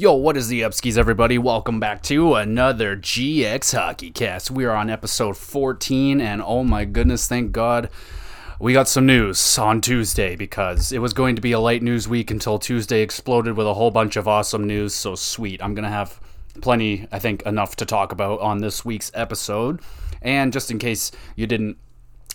Yo, what is the upskis, everybody? Welcome back to another GX Hockey Cast. We are on episode 14, and oh my goodness, thank God we got some news on Tuesday because it was going to be a light news week until Tuesday exploded with a whole bunch of awesome news. So sweet. I'm going to have plenty, I think, enough to talk about on this week's episode. And just in case you didn't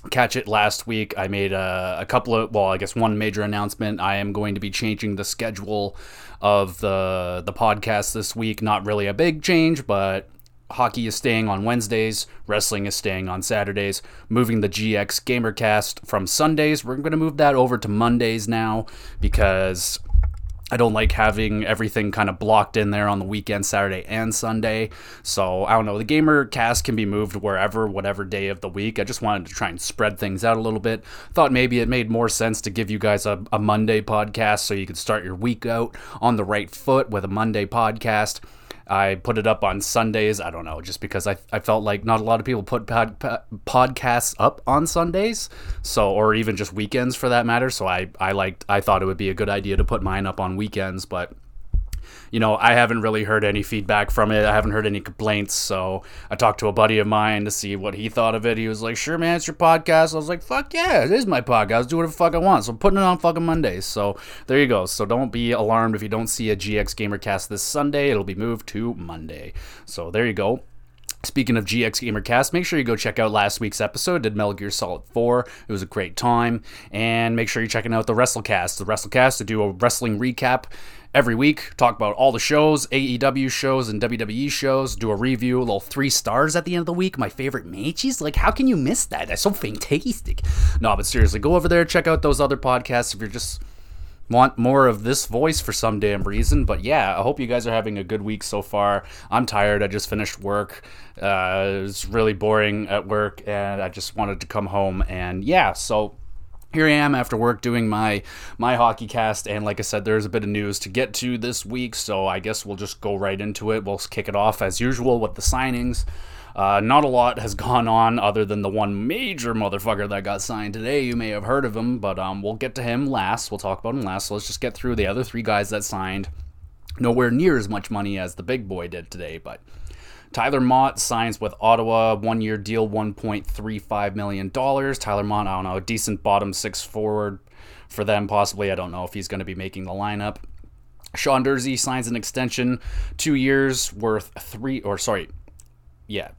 catch it last week. I made a, a, couple of, well, I guess one major announcement. I am going to be changing the schedule of the the podcast this week. Not really a big change, but hockey is staying on Wednesdays, wrestling is staying on Saturdays. Moving the GX Gamercast from Sundays, we're going to move that over to Mondays now because I don't like having everything kind of blocked in there on the weekend, Saturday and Sunday. So I don't know. The gamer cast can be moved wherever, whatever day of the week. I just wanted to try and spread things out a little bit. Thought maybe it made more sense to give you guys a, a Monday podcast so you could start your week out on the right foot with a Monday podcast. I put it up on Sundays. I don't know, just because I, I felt like not a lot of people put pod, pod, podcasts up on Sundays, so or even just weekends for that matter. So I I liked I thought it would be a good idea to put mine up on weekends, but you know, I haven't really heard any feedback from it. I haven't heard any complaints. So I talked to a buddy of mine to see what he thought of it. He was like, sure, man, it's your podcast. I was like, fuck yeah, it is my podcast. I'll do whatever the fuck I want. So I'm putting it on fucking Mondays. So there you go. So don't be alarmed if you don't see a GX Gamercast this Sunday. It'll be moved to Monday. So there you go. Speaking of GX Gamercast, make sure you go check out last week's episode. Did Metal Gear Solid 4. It was a great time. And make sure you're checking out the WrestleCast. The WrestleCast to do a wrestling recap every week. Talk about all the shows, AEW shows and WWE shows. Do a review, a little three stars at the end of the week. My favorite matches. Like, how can you miss that? That's so fantastic. No, but seriously, go over there, check out those other podcasts if you're just want more of this voice for some damn reason. But yeah, I hope you guys are having a good week so far. I'm tired. I just finished work. Uh, it was really boring at work, and I just wanted to come home. And yeah, so here I am after work doing my my hockey cast, and like I said, there's a bit of news to get to this week, so I guess we'll just go right into it. We'll kick it off as usual with the signings. Uh, not a lot has gone on other than the one major motherfucker that got signed today. You may have heard of him, but um, we'll get to him last. We'll talk about him last. So let's just get through the other three guys that signed. Nowhere near as much money as the big boy did today, but Tyler Motte signs with Ottawa, one year deal, $1.35 million. Tyler Motte, I don't know, decent bottom six forward for them, possibly. I don't know if he's going to be making the lineup. Sean Durzi signs an extension, two years worth three, or sorry, yeah,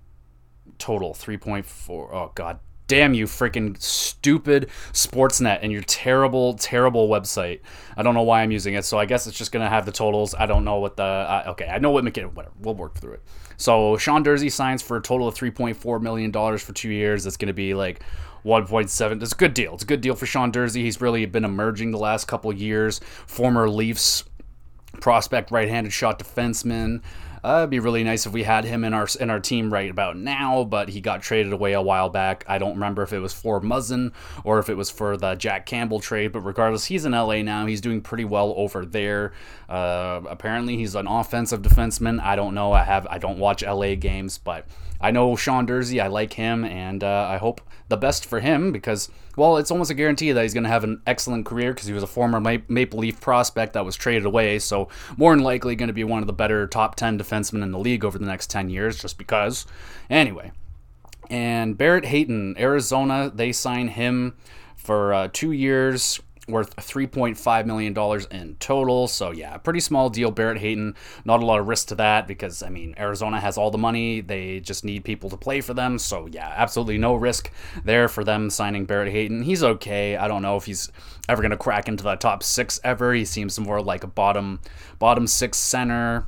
total 3.4. Oh, God damn you, freaking stupid Sportsnet and your terrible, terrible website. I don't know why I'm using it, so I guess it's just going to have the totals. I don't know what the. Uh, okay, I know what MacKinnon, whatever. We'll work through it. So Sean Durzi signs for a total of $3.4 million for two years. That's going to be like 1.7. It's a good deal. It's a good deal for Sean Durzi. He's really been emerging the last couple years. Former Leafs prospect right handed shot defenseman. Uh, it'd be really nice if we had him in our in our team right about now, but he got traded away a while back. I don't remember if it was for Muzzin or if it was for the Jack Campbell trade, but regardless, he's in LA now. He's doing pretty well over there. Uh, apparently, he's an offensive defenseman. I don't know. I have I don't watch LA games, but I know Sean Durzi. I like him, and uh, I hope the best for him because, well, it's almost a guarantee that he's going to have an excellent career because he was a former Maple Leaf prospect that was traded away. So, more than likely, going to be one of the better top 10 defensemen in the league over the next 10 years, just because. Anyway. And Barrett Hayton, Arizona, they sign him for uh, two years worth $3.5 million in total. So, yeah, pretty small deal. Barrett Hayton, not a lot of risk to that because, I mean, Arizona has all the money. They just need people to play for them. So, yeah, absolutely no risk there for them signing Barrett Hayton. He's okay. I don't know if he's ever going to crack into the top six ever. He seems more like a bottom, bottom six center.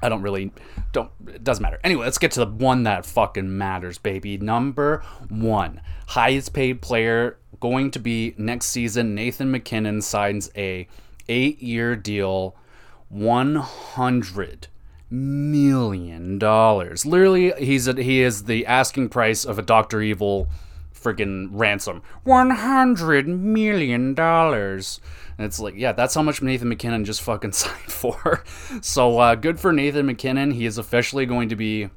I don't really don't it doesn't matter. Anyway, let's get to the one that fucking matters, baby. Number 1, highest paid player going to be next season. Nathan MacKinnon signs a 8-year deal, 100 million dollars. Literally, he's a, he is the asking price of a Doctor Evil freaking ransom. 100 million dollars. And it's like, yeah, that's how much Nathan MacKinnon just fucking signed for. so uh, good for Nathan MacKinnon. He is officially going to be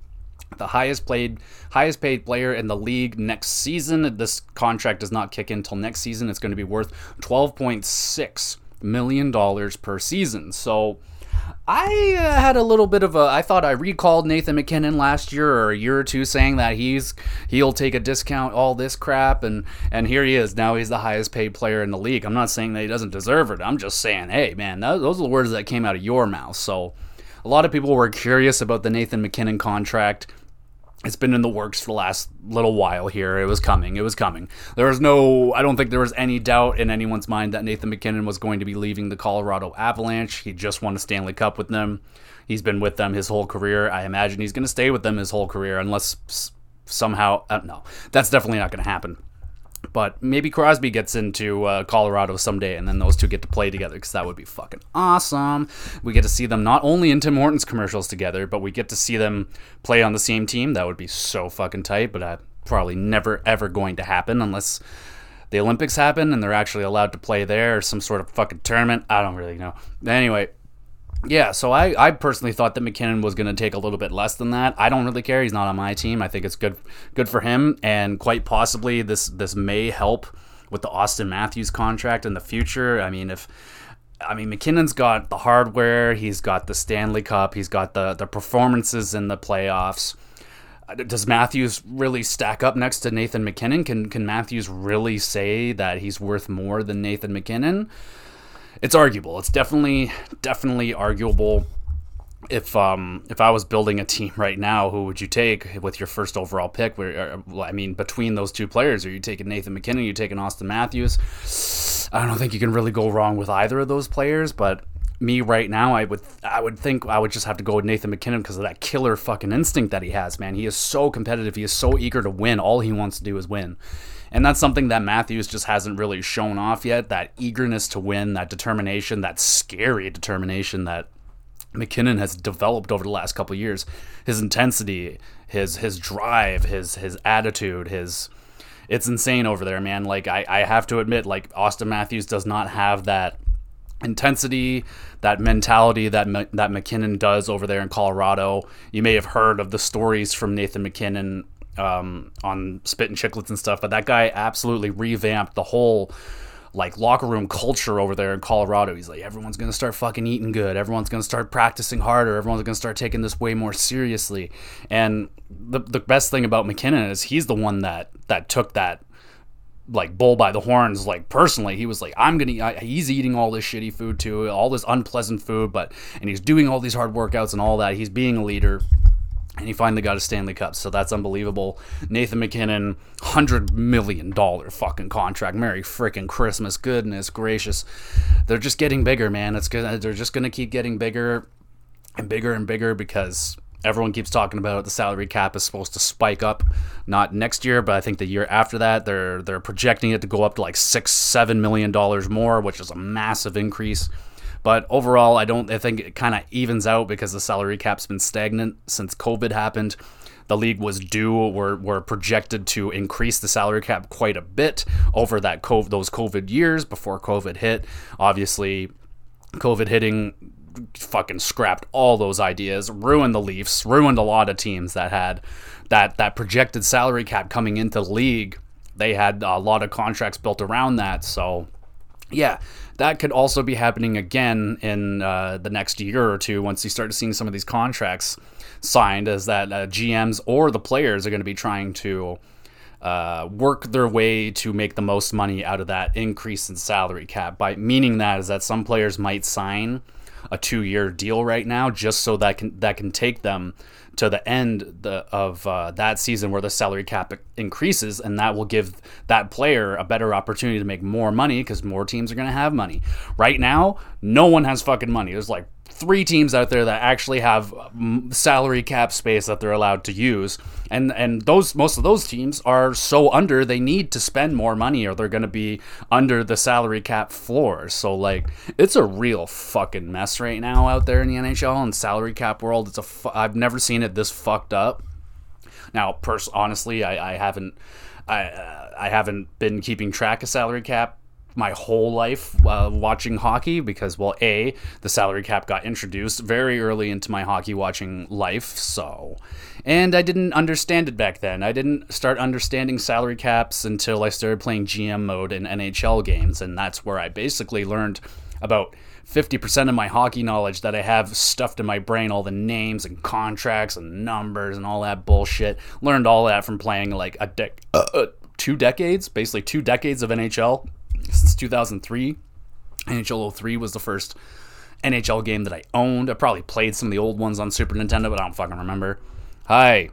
the highest played highest paid player in the league next season. This contract does not kick in until next season. It's going to be worth 12.6 million dollars per season. So I uh, had a little bit of a. I thought I recalled Nathan MacKinnon last year or a year or two saying that he's he'll take a discount, all this crap, and and here he is. Now he's the highest paid player in the league. I'm not saying that he doesn't deserve it. I'm just saying, hey man, those are the words that came out of your mouth. So a lot of people were curious about the Nathan MacKinnon contract it's been in the works for the last little while here. It was coming. It was coming. There was no, I don't think there was any doubt in anyone's mind that Nathan MacKinnon was going to be leaving the Colorado Avalanche. He just won a Stanley Cup with them. He's been with them his whole career. I imagine he's going to stay with them his whole career unless somehow, uh, no, that's definitely not going to happen. But maybe Crosby gets into uh, Colorado someday, and then those two get to play together because that would be fucking awesome. We get to see them not only in Tim Hortons commercials together, but we get to see them play on the same team. That would be so fucking tight. But uh, probably never ever going to happen unless the Olympics happen and they're actually allowed to play there or some sort of fucking tournament. I don't really know. Anyway, yeah, so I, I personally thought that MacKinnon was going to take a little bit less than that. I don't really care. He's not on my team. I think it's good good for him, and quite possibly this this may help with the Austin Matthews contract in the future. I mean, if I mean MacKinnon's got the hardware, he's got the Stanley Cup, he's got the the performances in the playoffs. Uh, does Matthews really stack up next to Nathan MacKinnon? Can can Matthews really say that he's worth more than Nathan MacKinnon? It's arguable. It's definitely definitely arguable. If um if I was building a team right now, who would you take with your first overall pick? Where uh, I mean, between those two players, are you taking Nathan MacKinnon? Are you taking Austin Matthews? I don't think you can really go wrong with either of those players, but me right now, I would I would think I would just have to go with Nathan MacKinnon because of that killer fucking instinct that he has, man. He is so competitive. He is so eager to win. All he wants to do is win. And that's something that Matthews just hasn't really shown off yet. That eagerness to win, that determination, that scary determination that MacKinnon has developed over the last couple years. His intensity, his his drive, his his attitude, his it's insane over there, man. Like I, I have to admit, like Austin Matthews does not have that intensity, that mentality that that MacKinnon does over there in Colorado. You may have heard of the stories from Nathan MacKinnon um, on Spittin' Chicklets and stuff, but that guy absolutely revamped the whole like locker room culture over there in Colorado. He's like, everyone's gonna start fucking eating good. Everyone's gonna start practicing harder. Everyone's gonna start taking this way more seriously. And the the best thing about MacKinnon is he's the one that that took that like bull by the horns like personally he was like i'm gonna he's eating all this shitty food too all this unpleasant food but and he's doing all these hard workouts and all that he's being a leader and he finally got a Stanley Cup, so that's unbelievable. Nathan MacKinnon, hundred million dollar fucking contract. Merry freaking Christmas! Goodness gracious, they're just getting bigger, man. It's good. They're just gonna keep getting bigger and bigger and bigger because everyone keeps talking about the salary cap is supposed to spike up, not next year, but I think the year after that. They're they're projecting it to go up to like six, seven million dollars more, which is a massive increase. But overall, I don't. I think it kind of evens out because the salary cap's been stagnant since COVID happened. The league was due were were projected to increase the salary cap quite a bit over that COVID, those COVID years before COVID hit. Obviously, COVID hitting fucking scrapped all those ideas, ruined the Leafs, ruined a lot of teams that had that that projected salary cap coming into the league. They had a lot of contracts built around that, so yeah, that could also be happening again in uh, the next year or two once you start seeing some of these contracts signed, as that uh, GMs or the players are going to be trying to uh, work their way to make the most money out of that increase in salary cap. By meaning that is that some players might sign a two-year deal right now just so that can that can take them to the end the, of uh, that season where the salary cap increases, and that will give that player a better opportunity to make more money because more teams are going to have money. Right now, no one has fucking money. There's like three teams out there that actually have salary cap space that they're allowed to use. And and those most of those teams are so under they need to spend more money or they're going to be under the salary cap floor. So like it's a real fucking mess right now out there in the NHL and salary cap world. It's a fu- I've never seen it this fucked up. Now pers- honestly I, I haven't I uh, I haven't been keeping track of salary cap my whole life uh, watching hockey because, well, A, the salary cap got introduced very early into my hockey watching life, so. And I didn't understand it back then. I didn't start understanding salary caps until I started playing GM mode in NHL games, and that's where I basically learned about 50% of my hockey knowledge that I have stuffed in my brain, all the names and contracts and numbers and all that bullshit. Learned all that from playing like a dec- uh, uh, two decades, basically two decades of NHL since 2003. NHL 03 was the first NHL game that I owned. I probably played some of the old ones on Super Nintendo, but I don't fucking remember. Hi.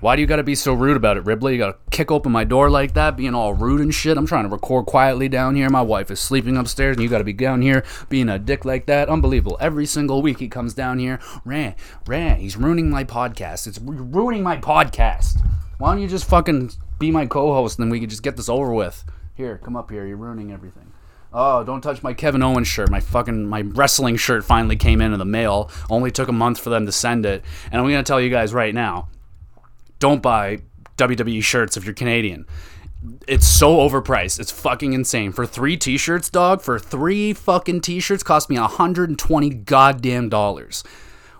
Why do you gotta be so rude about it, Ribley? You gotta kick open my door like that, being all rude and shit. I'm trying to record quietly down here. My wife is sleeping upstairs, and you gotta be down here being a dick like that. Unbelievable. Every single week he comes down here. Ran, ran. He's ruining my podcast. It's ruining my podcast. Why don't you just fucking be my co-host, and then we can just get this over with? Here, come up here. You're ruining everything. Oh, don't touch my Kevin Owens shirt. My fucking my wrestling shirt finally came in in the mail. Only took a month for them to send it. And I'm going to tell you guys right now, don't buy WWE shirts if you're Canadian. It's so overpriced. It's fucking insane. For 3 t-shirts, dog, for 3 fucking t-shirts cost me 120 goddamn dollars.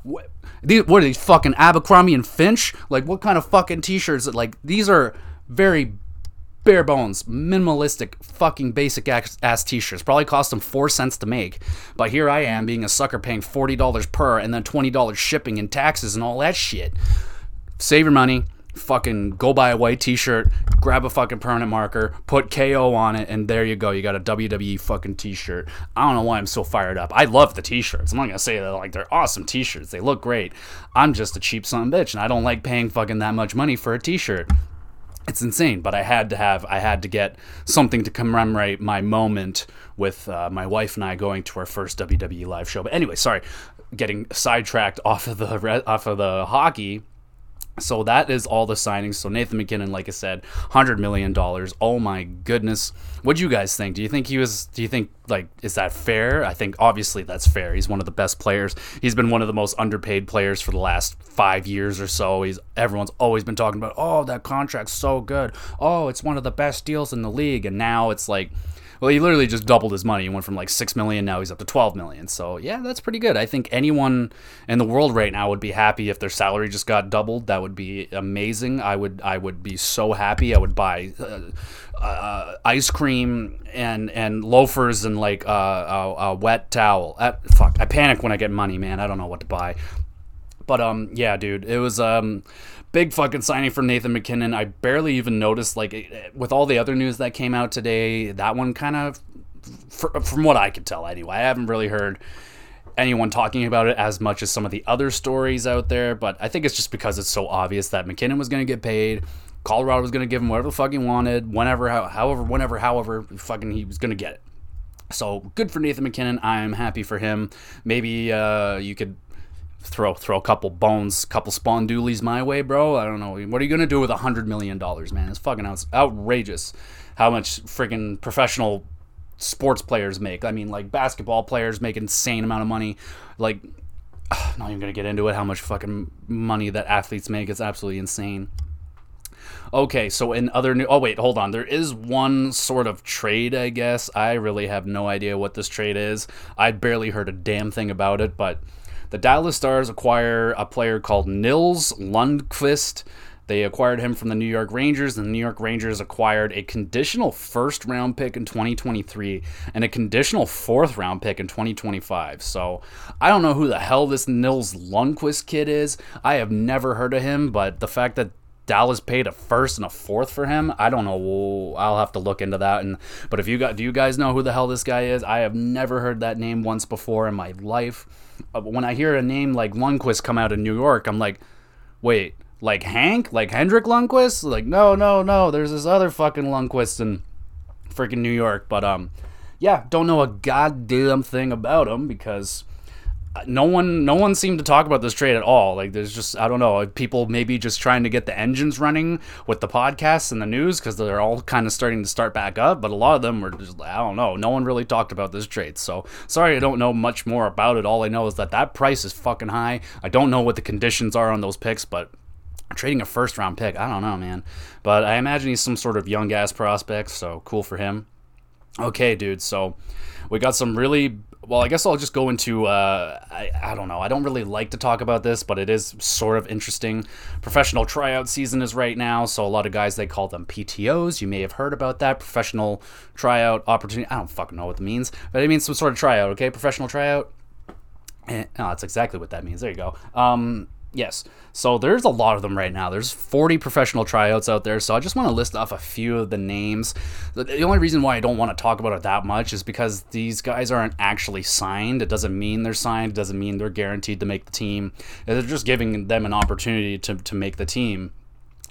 What, what are these fucking Abercrombie and Finch? Like what kind of fucking t-shirts like these are very bare bones, minimalistic, fucking basic ass t-shirts. Probably cost them four cents to make. But here I am being a sucker paying forty dollars per and then twenty dollars shipping and taxes and all that shit. Save your money. Fucking go buy a white t-shirt, grab a fucking permanent marker, put KO on it, and there you go. You got a WWE fucking t-shirt. I don't know why I'm so fired up. I love the t-shirts. I'm not gonna say that like they're awesome t-shirts. They look great. I'm just a cheap son bitch, and I don't like paying fucking that much money for a t-shirt it's insane but i had to have i had to get something to commemorate my moment with uh, my wife and i going to our first wwe live show. But anyway sorry getting sidetracked off of the off of the hockey so that is all the signings. So Nathan MacKinnon, like I said, hundred million dollars. Oh my goodness. What do you guys think? Do you think he was? Do you think like is that fair? I think obviously that's fair. He's one of the best players. He's been one of the most underpaid players for the last five years or so. He's everyone's always been talking about. Oh, that contract's so good. Oh, it's one of the best deals in the league. And now it's like well, he literally just doubled his money. He went from like six million, now he's up to twelve million. So yeah, that's pretty good. I think anyone in the world right now would be happy if their salary just got doubled. That would be amazing. I would I would be so happy. I would buy uh, uh, ice cream and and loafers and like uh, a, a, wet towel. Uh, fuck, I panic when I get money, man. I don't know what to buy. But um, yeah, dude, it was um big fucking signing for Nathan MacKinnon. I barely even noticed, like, with all the other news that came out today, that one kind of, from what I could tell anyway, I haven't really heard anyone talking about it as much as some of the other stories out there, but I think it's just because it's so obvious that MacKinnon was going to get paid. Colorado was going to give him whatever the fuck he wanted, whenever, however, whenever, however, fucking he was going to get it. So good for Nathan MacKinnon. I'm happy for him. Maybe uh, you could throw throw a couple bones, couple spawn doolies my way, bro. I don't know. What are you gonna do with a hundred million dollars, man? It's fucking out- outrageous how much freaking professional sports players make. I mean, like basketball players make insane amount of money. Like, ugh, not even gonna get into it. How much fucking money that athletes make? It's absolutely insane. Okay, so in other new, oh wait, hold on. There is one sort of trade, I guess. I really have no idea what this trade is. I barely heard a damn thing about it, but the Dallas Stars acquire a player called Nils Lundkvist. They acquired him from the New York Rangers, and the New York Rangers acquired a conditional first round pick in 2023 and a conditional fourth round pick in 2025. So I don't know who the hell this Nils Lundkvist kid is. I have never heard of him, but the fact that Dallas paid a first and a fourth for him. I don't know. I'll have to look into that. And but if you got, do you guys know who the hell this guy is? I have never heard that name once before in my life. Uh, when I hear a name like Lundqvist come out of New York, I'm like, wait, like Hank, like Henrik Lundqvist? Like no, no, no. There's this other fucking Lundkvist in freaking New York. But um, yeah, don't know a goddamn thing about him because no one no one seemed to talk about this trade at all. Like there's just i don't know people maybe just trying to get the engines running with the podcasts and the news because they're all kind of starting to start back up but a lot of them were just i don't know no one really talked about this trade. So sorry i don't know much more about it. All i know is that that price is fucking high. I don't know what the conditions are on those picks but trading a first round pick i don't know man. But i imagine he's some sort of young gas prospect so cool for him. Okay dude so we got some really well, I guess I'll just go into. Uh, I, I don't know. I don't really like to talk about this, but it is sort of interesting. Professional tryout season is right now, so a lot of guys they call them PTOs. You may have heard about that. Professional tryout opportunity. I don't fucking know what it means, but it means some sort of tryout. Okay, professional tryout. Eh, no, that's exactly what that means. There you go. Um, Yes. So there's a lot of them right now. There's 40 professional tryouts out there. So I just want to list off a few of the names. The only reason why I don't want to talk about it that much is because these guys aren't actually signed. It doesn't mean they're signed. It doesn't mean they're guaranteed to make the team. They're just giving them an opportunity to, to make the team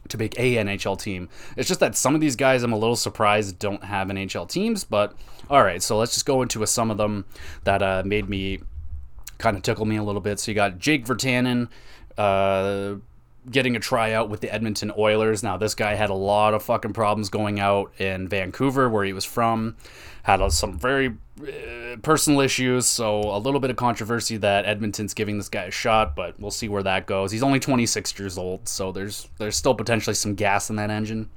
to make a NHL team. It's just that some of these guys I'm a little surprised don't have NHL teams, but all right, so let's just go into a, some of them that uh, made me kind of tickle me a little bit. So you got Jake Virtanen, uh, getting a tryout with the Edmonton Oilers. Now, this guy had a lot of fucking problems going out in Vancouver, where he was from. Had uh, some very uh, personal issues, so a little bit of controversy that Edmonton's giving this guy a shot, but we'll see where that goes. He's only 26 years old, so there's there's still potentially some gas in that engine.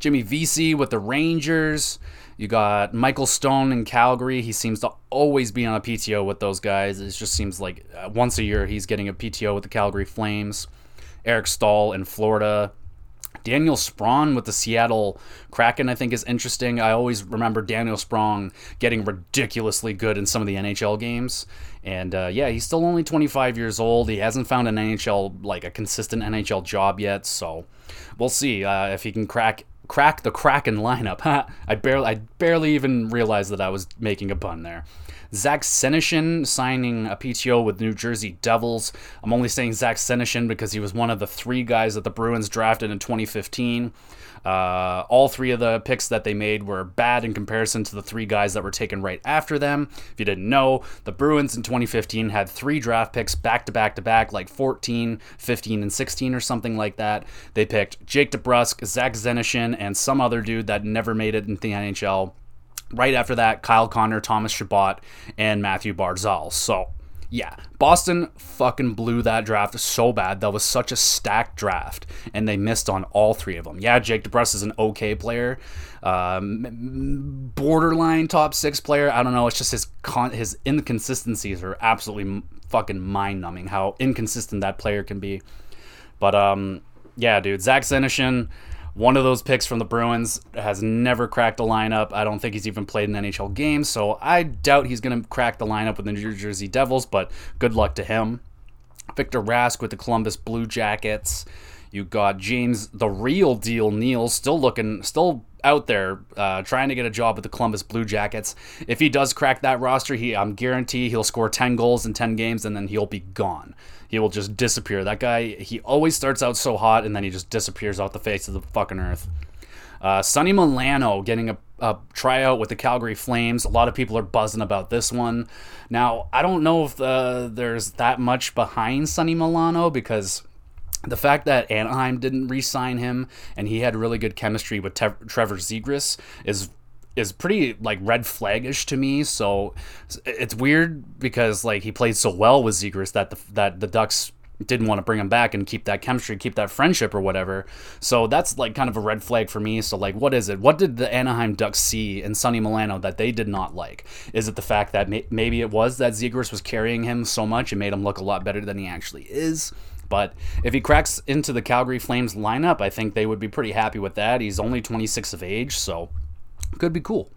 Jimmy Vesey with the Rangers. You got Michael Stone in Calgary. He seems to always be on a PTO with those guys. It just seems like uh, once a year he's getting a PTO with the Calgary Flames. Eric Staal in Florida. Daniel Sprong with the Seattle Kraken, I think, is interesting. I always remember Daniel Sprong getting ridiculously good in some of the NHL games. And uh, yeah, he's still only 25 years old. He hasn't found an NHL, like a consistent NHL job yet. So we'll see uh, if he can crack crack the Kraken lineup. I barely I barely even realized that I was making a pun there. Zach Senyshyn signing a PTO with New Jersey Devils. I'm only saying Zach Senyshyn because he was one of the three guys that the Bruins drafted in 2015. Uh, all three of the picks that they made were bad in comparison to the three guys that were taken right after them. If you didn't know, the Bruins in 2015 had three draft picks back to back to back, like 14, 15, and 16 or something like that. They picked Jake DeBrusk, Zach Senyshyn, and some other dude that never made it in the NHL. Right after that, Kyle Connor, Thomas Chabot, and Mathew Barzal. So yeah, Boston fucking blew that draft so bad. That was such a stacked draft, and they missed on all three of them. Yeah, Jake DeBrusk is an okay player, um, borderline top six player. I don't know. It's just his con- his inconsistencies are absolutely fucking mind numbing. How inconsistent that player can be. But um, yeah, dude, Zach Senyshyn one of those picks from the Bruins has never cracked a lineup. I don't think he's even played an NHL game, so I doubt he's going to crack the lineup with the New Jersey Devils, but good luck to him. Victor Rask with the Columbus Blue Jackets. You got James, the real deal Neal, still looking, still out there uh, trying to get a job with the Columbus Blue Jackets. If he does crack that roster, he I'm guarantee he'll score 10 goals in 10 games and then he'll be gone. He will just disappear. That guy, he always starts out so hot and then he just disappears off the face of the fucking earth. Uh, Sonny Milano getting a, a, tryout with the Calgary Flames. A lot of people are buzzing about this one. Now, I don't know if uh, there's that much behind Sonny Milano because the fact that Anaheim didn't re-sign him and he had really good chemistry with Te- Trevor Zegras is is pretty like red flagish to me. So it's weird because like he played so well with Zegras that the that the Ducks didn't want to bring him back and keep that chemistry, keep that friendship or whatever. So that's like kind of a red flag for me. So like, what is it? What did the Anaheim Ducks see in Sonny Milano that they did not like? Is it the fact that may- maybe it was that Zegras was carrying him so much and made him look a lot better than he actually is? But if he cracks into the Calgary Flames lineup, I think they would be pretty happy with that. He's only 26 of age, so could be cool.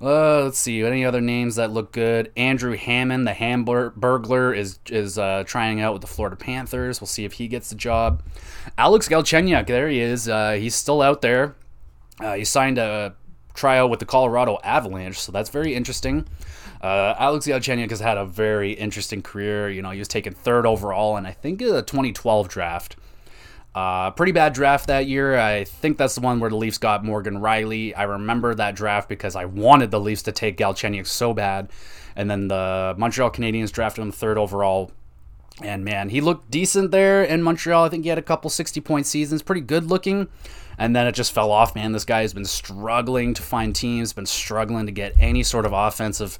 Uh, let's see. Any other names that look good? Andrew Hammond, the Hamburglar, is is uh, trying out with the Florida Panthers. We'll see if he gets the job. Alex Galchenyuk, there he is. Uh, he's still out there. Uh, he signed a tryout with the Colorado Avalanche, so that's very interesting. Uh, Alex Galchenyuk has had a very interesting career. You know, he was taken third overall, and I think the 2012 draft. Uh, pretty bad draft that year. I think that's the one where the Leafs got Morgan Rielly. I remember that draft because I wanted the Leafs to take Galchenyuk so bad. And then the Montreal Canadiens drafted him third overall. And man, he looked decent there in Montreal. I think he had a couple 60 point seasons, pretty good looking and then it just fell off, man. This guy has been struggling to find teams, been struggling to get any sort of offensive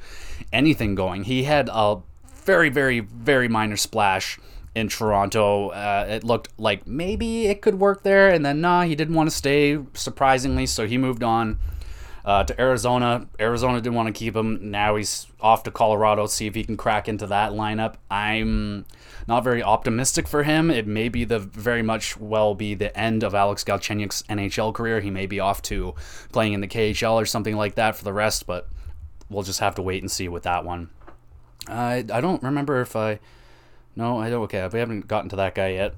anything going. He had a very, very, very minor splash in Toronto. Uh, it looked like maybe it could work there, and then nah, he didn't want to stay, surprisingly, so he moved on. uh, to Arizona. Arizona didn't want to keep him. Now he's off to Colorado. See if he can crack into that lineup. I'm not very optimistic for him. It may be the very much well be the end of Alex Galchenyuk's NHL career. He may be off to playing in the KHL or something like that for the rest, but we'll just have to wait and see with that one. I I don't remember if I. No, I don't. Okay, we haven't gotten to that guy yet.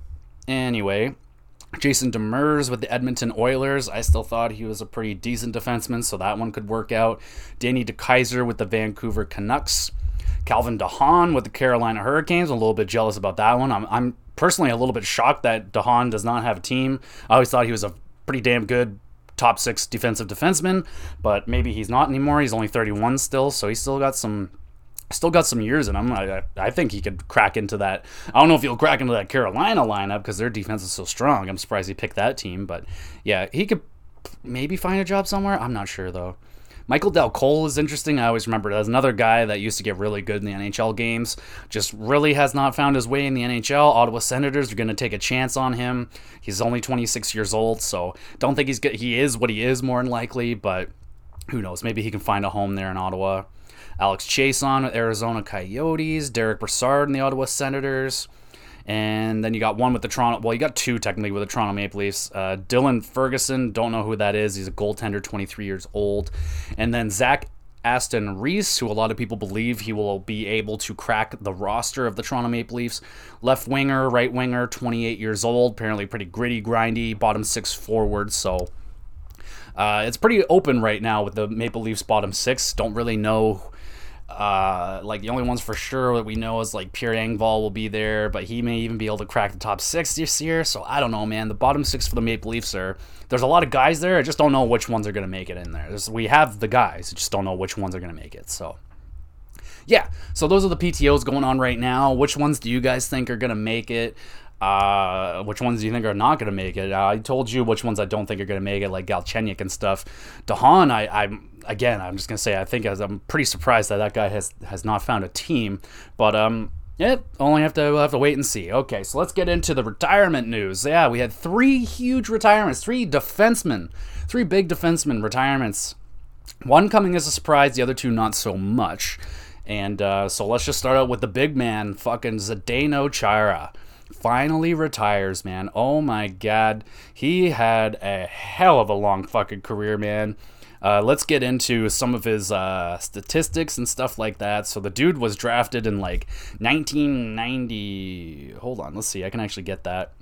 Anyway, Jason Demers with the Edmonton Oilers. I still thought he was a pretty decent defenseman, so that one could work out. Danny DeKeyser with the Vancouver Canucks. Calvin DeHaan with the Carolina Hurricanes. I'm a little bit jealous about that one. I'm, I'm personally a little bit shocked that DeHaan does not have a team. I always thought he was a pretty damn good top six defensive defenseman, but maybe he's not anymore. He's only 31 still, so he's still got some still got some years in him. I, I think he could crack into that. I don't know if he'll crack into that Carolina lineup because their defense is so strong. I'm surprised he picked that team, but yeah, he could maybe find a job somewhere. I'm not sure though. Michael Dal Colle is interesting. I always remember as another guy that used to get really good in the NHL games. Just really has not found his way in the NHL. Ottawa Senators are going to take a chance on him. He's only 26 years old, so don't think he's good. He is what he is more than likely, but who knows? Maybe he can find a home there in Ottawa. Alex Chiasson with Arizona Coyotes, Derek Brassard in the Ottawa Senators, and then you got one with the Toronto. Well, you got two technically with the Toronto Maple Leafs. Uh, Dylan Ferguson, don't know who that is. He's a goaltender, 23 years old, and then Zach Aston Reese, who a lot of people believe he will be able to crack the roster of the Toronto Maple Leafs. Left winger, right winger, 28 years old, apparently pretty gritty, grindy, bottom six forward. So uh, it's pretty open right now with the Maple Leafs bottom six. Don't really know uh, like the only ones for sure that we know is like Pierre Engvall will be there, but he may even be able to crack the top six this year. So I don't know, man. The bottom six for the Maple Leafs are there's a lot of guys there. I just don't know which ones are gonna make it in there. There's, we have the guys, I just don't know which ones are gonna make it. So yeah, so those are the PTOs going on right now. Which ones do you guys think are gonna make it? Uh, which ones do you think are not going to make it? I told you which ones I don't think are going to make it, like Galchenyuk and stuff. DeHaan, I, I'm again, I'm just going to say I think I'm pretty surprised that that guy has has not found a team, but um. Yeah, only have to we'll have to wait and see. Okay, so let's get into the retirement news. Yeah, we had three huge retirements, three defensemen, three big defensemen retirements. One coming as a surprise, the other two not so much. And uh, so let's just start out with the big man, fucking Zdeno Chara finally retires, man. Oh my god. He had a hell of a long fucking career, man. Uh, let's get into some of his uh, statistics and stuff like that. So the dude was drafted in like 1990. Hold on, let's see. I can actually get that.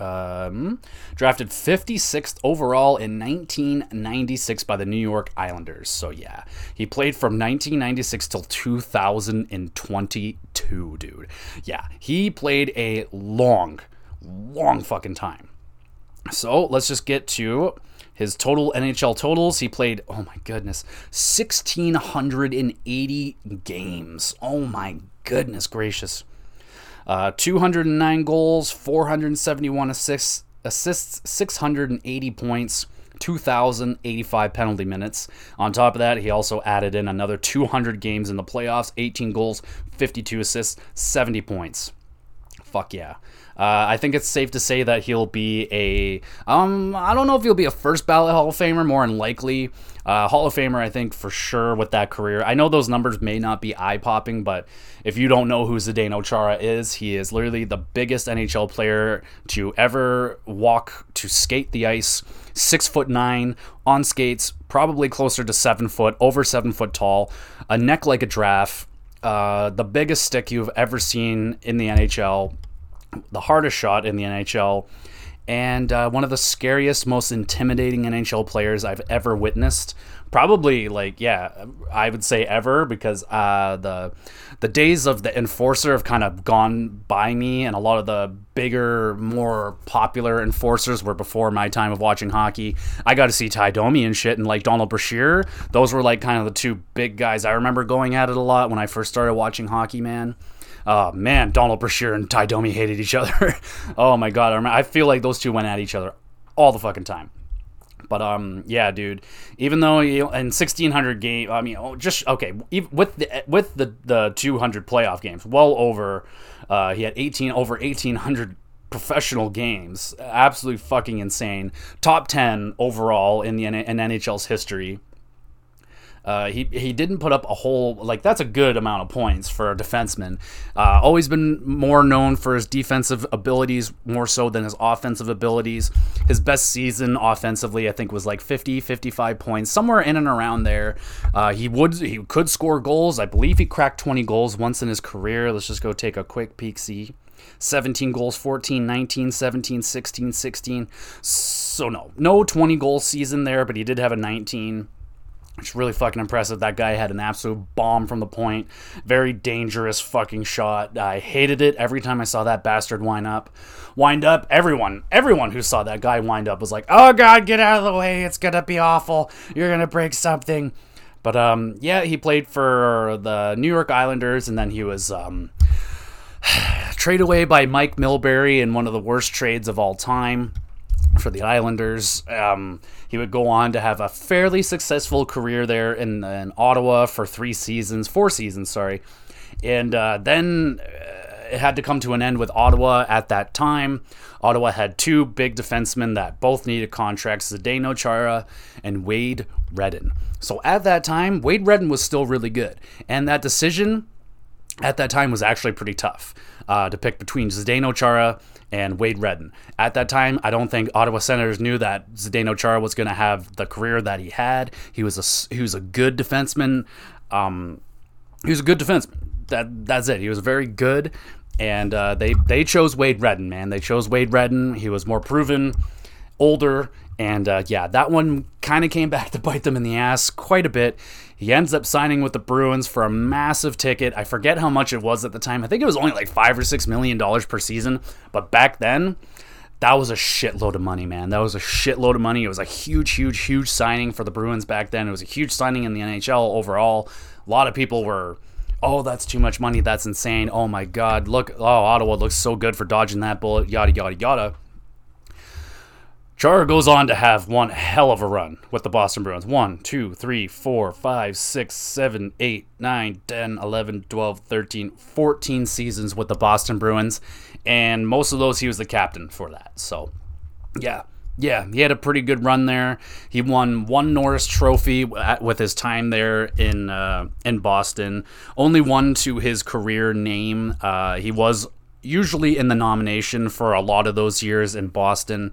Um, drafted 56th overall in 1996 by the New York Islanders. So yeah, he played from 1996 till 2022, dude. Yeah, he played a long, long fucking time. So let's just get to his total NHL totals. He played, oh my goodness, 1,680 games. Oh my goodness gracious. Uh, 209 goals, 471 assists, assists 680 points, 2,085 penalty minutes. On top of that, he also added in another 200 games in the playoffs, 18 goals, 52 assists, 70 points. Fuck yeah. Uh, I think it's safe to say that he'll be a. Um, I don't know if he'll be a first ballot Hall of Famer, more than likely. Uh, Hall of Famer, I think for sure with that career. I know those numbers may not be eye popping, but if you don't know who Zdeno Chara is, he is literally the biggest NHL player to ever walk to skate the ice. Six foot nine on skates, probably closer to seven foot, over seven foot tall, a neck like a giraffe. Uh, the biggest stick you've ever seen in the NHL, the hardest shot in the NHL, and uh, one of the scariest, most intimidating NHL players I've ever witnessed. Probably, like, yeah, I would say ever because uh, the the days of the enforcer have kind of gone by me, and a lot of the bigger, more popular enforcers were before my time of watching hockey. I got to see Ty Domi and shit, and like Donald Brashear. Those were like kind of the two big guys I remember going at it a lot when I first started watching hockey, man. Oh man, Donald Brashear and Ty Domi hated each other. oh my god, I, feel like those two went at each other all the fucking time. But um, yeah, dude. Even though you in sixteen hundred game, I mean, oh, just okay with the with the the two hundred playoff games, well over. Uh, he had eighteen over eighteen hundred professional games. Absolutely fucking insane. Top 10 overall in the in NHL's history. Uh, he he didn't put up a whole like that's a good amount of points for a defenseman. Uh, always been more known for his defensive abilities more so than his offensive abilities. His best season offensively, I think, was like 50, 55 points, somewhere in and around there. Uh, he would he could score goals. I believe he cracked 20 goals once in his career. Let's just go take a quick peek see. 17 goals, 14, 19, 17, 16, 16. So no, no 20 goal season there, but he did have a 19. It's really fucking impressive. That guy had an absolute bomb from the point. Very dangerous fucking shot. I hated it every time I saw that bastard wind up. Wind up. Everyone, everyone who saw that guy wind up was like, "Oh God, get out of the way! It's gonna be awful. You're gonna break something." But um, yeah, he played for the New York Islanders, and then he was um, traded away by Mike Milbury in one of the worst trades of all time for the Islanders. Um, he would go on to have a fairly successful career there in, in Ottawa for three seasons, four seasons, sorry. And uh, then uh, it had to come to an end with Ottawa at that time. Ottawa had two big defensemen that both needed contracts Zdeno Chara and Wade Redden. So at that time, Wade Redden was still really good. And that decision at that time was actually pretty tough uh, to pick between Zdeno Chara and Wade Redden. At that time, I don't think Ottawa Senators knew that Zdeno Chara was going to have the career that he had. He was a he was a good defenseman. Um, he was a good defenseman. That that's it. He was very good, and uh, they they chose Wade Redden. Man, they chose Wade Redden. He was more proven, older, and uh, yeah, that one kind of came back to bite them in the ass quite a bit. He ends up signing with the Bruins for a massive ticket. I forget how much it was at the time. I think it was only like five or six million dollars per season. But back then, that was a shitload of money, man. That was a shitload of money. It was a huge, huge, huge signing for the Bruins back then. It was a huge signing in the NHL overall. A lot of people were, oh, that's too much money. That's insane. Oh my God. Look, oh, Ottawa looks so good for dodging that bullet, yada, yada, yada. Chara goes on to have one hell of a run with the Boston Bruins. 1, 2, 3, 4, 5, 6, 7, 8, 9, 10, 11, 12, 13, 14 seasons with the Boston Bruins. And most of those, he was the captain for that. So, yeah. Yeah, he had a pretty good run there. He won one Norris Trophy with his time there in uh, in Boston. Only one to his career name. Uh, he was usually in the nomination for a lot of those years in Boston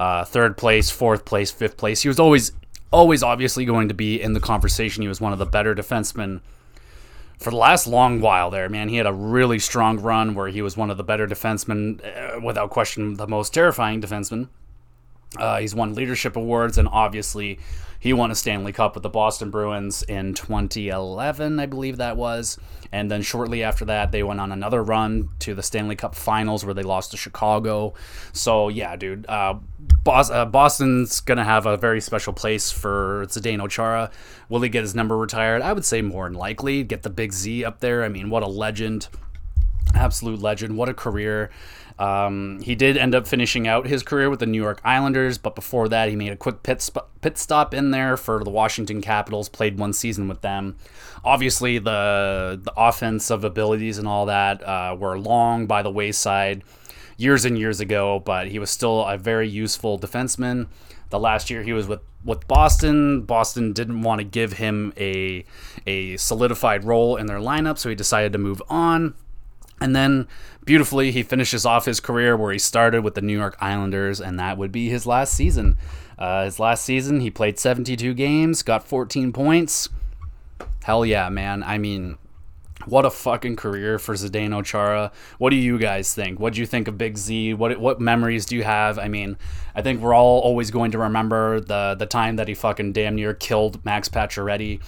uh, third place, fourth place, fifth place. He was always, always obviously going to be in the conversation. He was one of the better defensemen for the last long while there, man. He had a really strong run where he was one of the better defensemen, uh, without question, the most terrifying defenseman. Uh, he's won leadership awards, and obviously, he won a Stanley Cup with the Boston Bruins in 2011, I believe that was. And then shortly after that, they went on another run to the Stanley Cup Finals where they lost to Chicago. So yeah, dude, uh, uh, Boston's gonna have a very special place for Zdeno Chara. Will he get his number retired? I would say more than likely. Get the big Z up there. I mean, what a legend, absolute legend. What a career. Um, he did end up finishing out his career with the New York Islanders, but before that, he made a quick pit, sp- pit stop in there for the Washington Capitals. Played one season with them. Obviously, the the offensive abilities and all that uh, were long by the wayside years and years ago, but he was still a very useful defenseman. The last year he was with, with Boston, Boston didn't want to give him a a solidified role in their lineup, so he decided to move on. And then beautifully, he finishes off his career where he started with the New York Islanders, and that would be his last season. Uh, his last season, he played 72 games, got 14 points. Hell yeah, man. I mean, what a fucking career for Zdeno Chara. What do you guys think? What do you think of Big Z? What what memories do you have? I mean, I think we're all always going to remember the the time that he fucking damn near killed Max Pacioretty.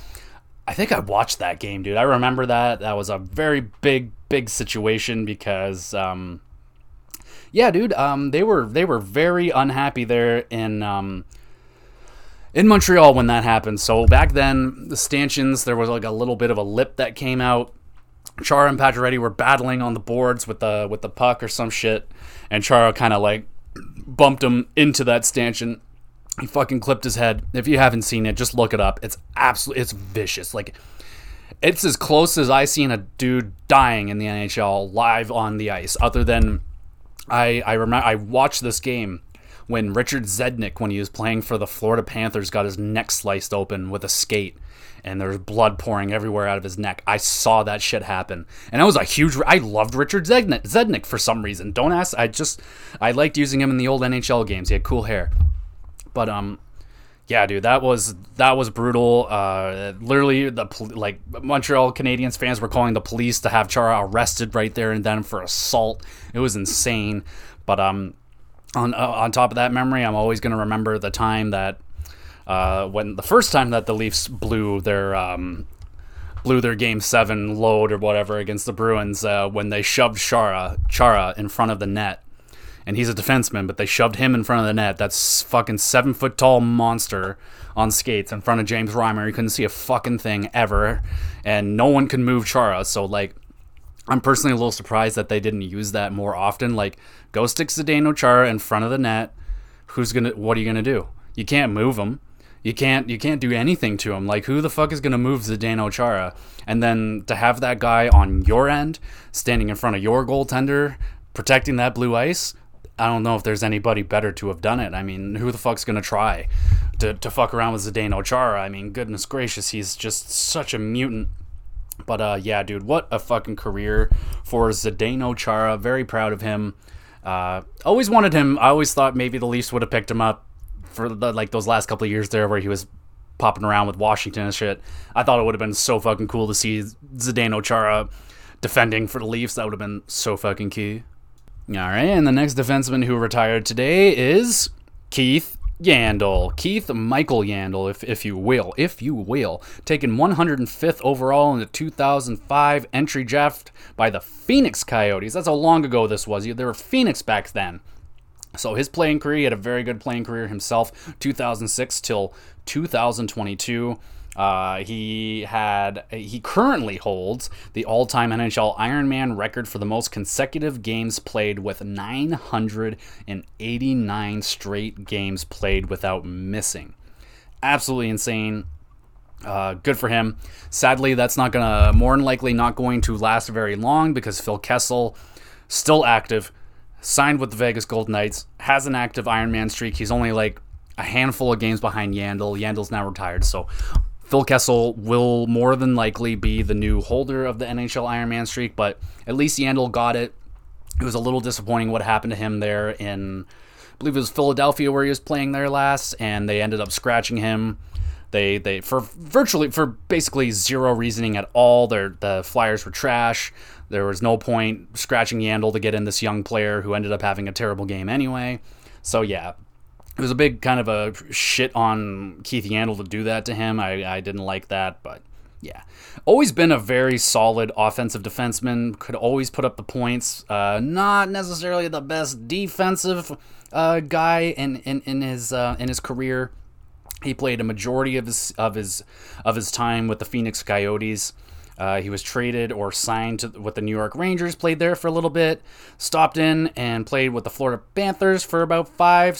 I think I watched that game, dude. I remember that. That was a very big big situation because um yeah, dude, um they were they were very unhappy there in um in Montreal when that happened. So back then, the stanchions, there was like a little bit of a lip that came out Chara and Pacioretty were battling on the boards with the with the puck or some shit, and Chara kind of like bumped him into that stanchion. He fucking clipped his head. If you haven't seen it, just look it up. It's absolutely it's vicious. Like it's as close as I seen a dude dying in the NHL live on the ice, other than I I remember I watched this game when Richard Zednik, when he was playing for the Florida Panthers, got his neck sliced open with a skate and there's blood pouring everywhere out of his neck. I saw that shit happen. And that was a huge. I loved Richard Zednik, Zednik for some reason. Don't ask. I just. I liked using him in the old NHL games. He had cool hair. But, um. Yeah, dude, that was that was brutal. Uh, literally, the like Montreal Canadiens fans were calling the police to have Chara arrested right there and then for assault. It was insane. But um, on uh, on top of that memory, I'm always gonna remember the time that uh, when the first time that the Leafs blew their um, blew their game seven load or whatever against the Bruins uh, when they shoved Chara Chara in front of the net. And he's a defenseman, but they shoved him in front of the net. That's fucking seven foot tall monster on skates in front of James Reimer. You couldn't see a fucking thing ever, and no one can move Chara. So like, I'm personally a little surprised that they didn't use that more often. Like, go stick Zdeno Chara in front of the net. Who's gonna? What are you gonna do? You can't move him. You can't you can't do anything to him. Like who the fuck is gonna move Zdeno Chara? And then to have that guy on your end, standing in front of your goaltender, protecting that blue ice, I don't know if there's anybody better to have done it. I mean, who the fuck's gonna try to, to fuck around with Zdeno Chara? I mean, goodness gracious, he's just such a mutant. But uh, yeah, dude, what a fucking career for Zdeno Chara. Very proud of him. Uh, always wanted him. I always thought maybe the Leafs would have picked him up for the, like those last couple of years there where he was popping around with Washington and shit. I thought it would have been so fucking cool to see Zdeno Chara defending for the Leafs. That would have been so fucking key. All right, and the next defenseman who retired today is Keith Yandle, Keith Michael Yandle, if, if you will, if you will, taken 105th overall in the 2005 entry draft by the Phoenix Coyotes. That's how long ago this was. They were Phoenix back then. So his playing career, he had a very good playing career himself, 2006 till 2022. Uh, he had he currently holds the all-time NHL Ironman record for the most consecutive games played with 989 straight games played without missing. Absolutely insane. Uh, good for him. Sadly, that's not gonna more than likely not going to last very long because Phil Kessel still active signed with the Vegas Golden Knights, has an active Ironman streak. He's only like a handful of games behind Yandle. Yandle's now retired, so Phil Kessel will more than likely be the new holder of the NHL Ironman streak, but at least Yandle got it. It was a little disappointing what happened to him there in, I believe it was Philadelphia where he was playing there last, and they ended up scratching him. They they for virtually for basically zero reasoning at all. Their the Flyers were trash. There was no point scratching Yandle to get in this young player who ended up having a terrible game anyway. So yeah, it was a big kind of a shit on Keith Yandle to do that to him. I, I didn't like that, but yeah. Always been a very solid offensive defenseman. Could always put up the points. Uh, not necessarily the best defensive uh, guy in, in, in his uh, in his career. He played a majority of his of his of his time with the Phoenix Coyotes. Uh, he was traded or signed to, with the New York Rangers, played there for a little bit, stopped in and played with the Florida Panthers for about five,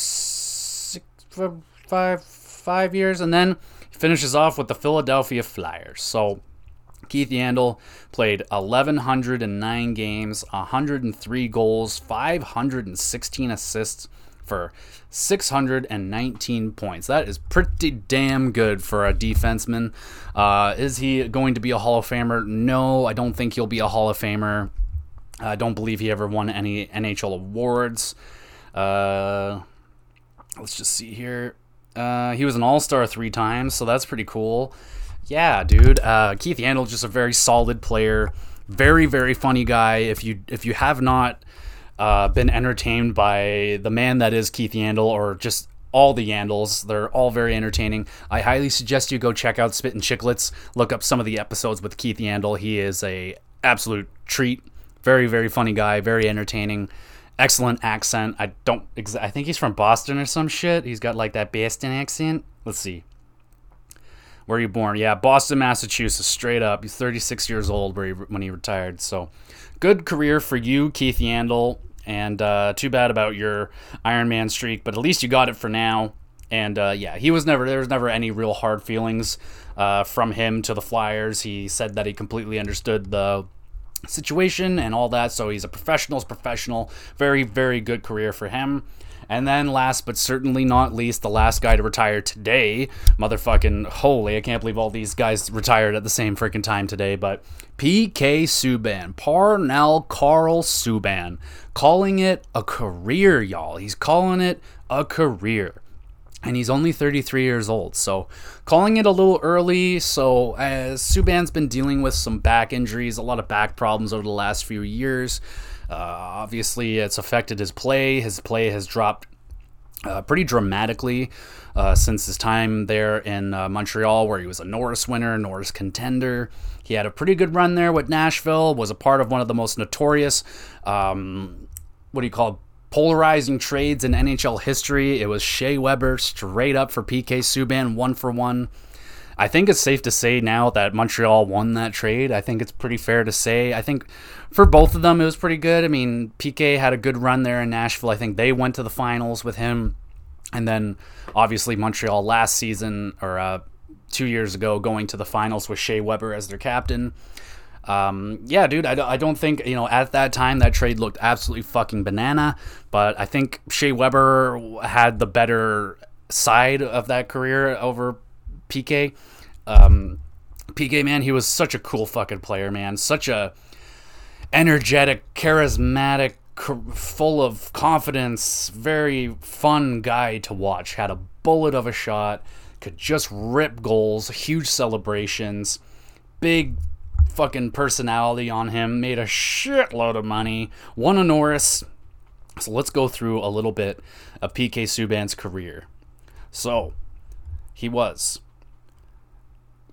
five, five years, and then finishes off with the Philadelphia Flyers. So Keith Yandle played 1,109 games, 103 goals, 516 assists for 619 points. That is pretty damn good for a defenseman. Uh, is he going to be a Hall of Famer? No, I don't think he'll be a Hall of Famer. I don't believe he ever won any NHL awards. Uh, let's just see here. Uh, he was an All Star three times, so that's pretty cool. Yeah, dude. Uh, Keith Yandle just a very solid player, very very funny guy. If you if you have not uh, been entertained by the man that is Keith Yandle or just all the Yandles. They're all very entertaining. I highly suggest you go check out Spit and Chicklets. Look up some of the episodes with Keith Yandle. He is a absolute treat. Very very funny guy. Very entertaining. Excellent accent. I don't. I think he's from Boston or some shit. He's got like that Boston accent. Let's see. Where are you born? Yeah, Boston, Massachusetts. Straight up. He's 36 years old where he, when he retired. So, good career for you, Keith Yandle. And uh, too bad about your Iron Man streak, but at least you got it for now. And uh, yeah, he was never there was never any real hard feelings uh, from him to the Flyers. He said that he completely understood the situation and all that. So he's a professional's professional. Very, very good career for him. And then last but certainly not least, the last guy to retire today, motherfucking holy, I can't believe all these guys retired at the same freaking time today, but PK Subban, Parnell Carl Subban, calling it a career, y'all. He's calling it a career and he's only 33 years old. So, calling it a little early. So, as Subban's been dealing with some back injuries, a lot of back problems over the last few years. Uh, obviously, it's affected his play. His play has dropped uh, pretty dramatically uh, since his time there in uh, Montreal, where he was a Norris winner, Norris contender. He had a pretty good run there with Nashville. Was a part of one of the most notorious, um, what do you call it, polarizing trades in NHL history. It was Shea Weber straight up for PK Subban, one for one. I think it's safe to say now that Montreal won that trade. I think it's pretty fair to say. I think for both of them, it was pretty good. I mean, PK had a good run there in Nashville. I think they went to the finals with him. And then obviously Montreal last season or uh, two years ago going to the finals with Shea Weber as their captain. Um, yeah, dude, I, I don't think, you know, at that time that trade looked absolutely fucking banana, but I think Shea Weber had the better side of that career over PK. Um, PK, man, he was such a cool fucking player, man. Such a energetic, charismatic, full of confidence, very fun guy to watch. Had a bullet of a shot, could just rip goals, huge celebrations, big fucking personality on him, made a shitload of money, won a Norris. So let's go through a little bit of PK Subban's career. So, he was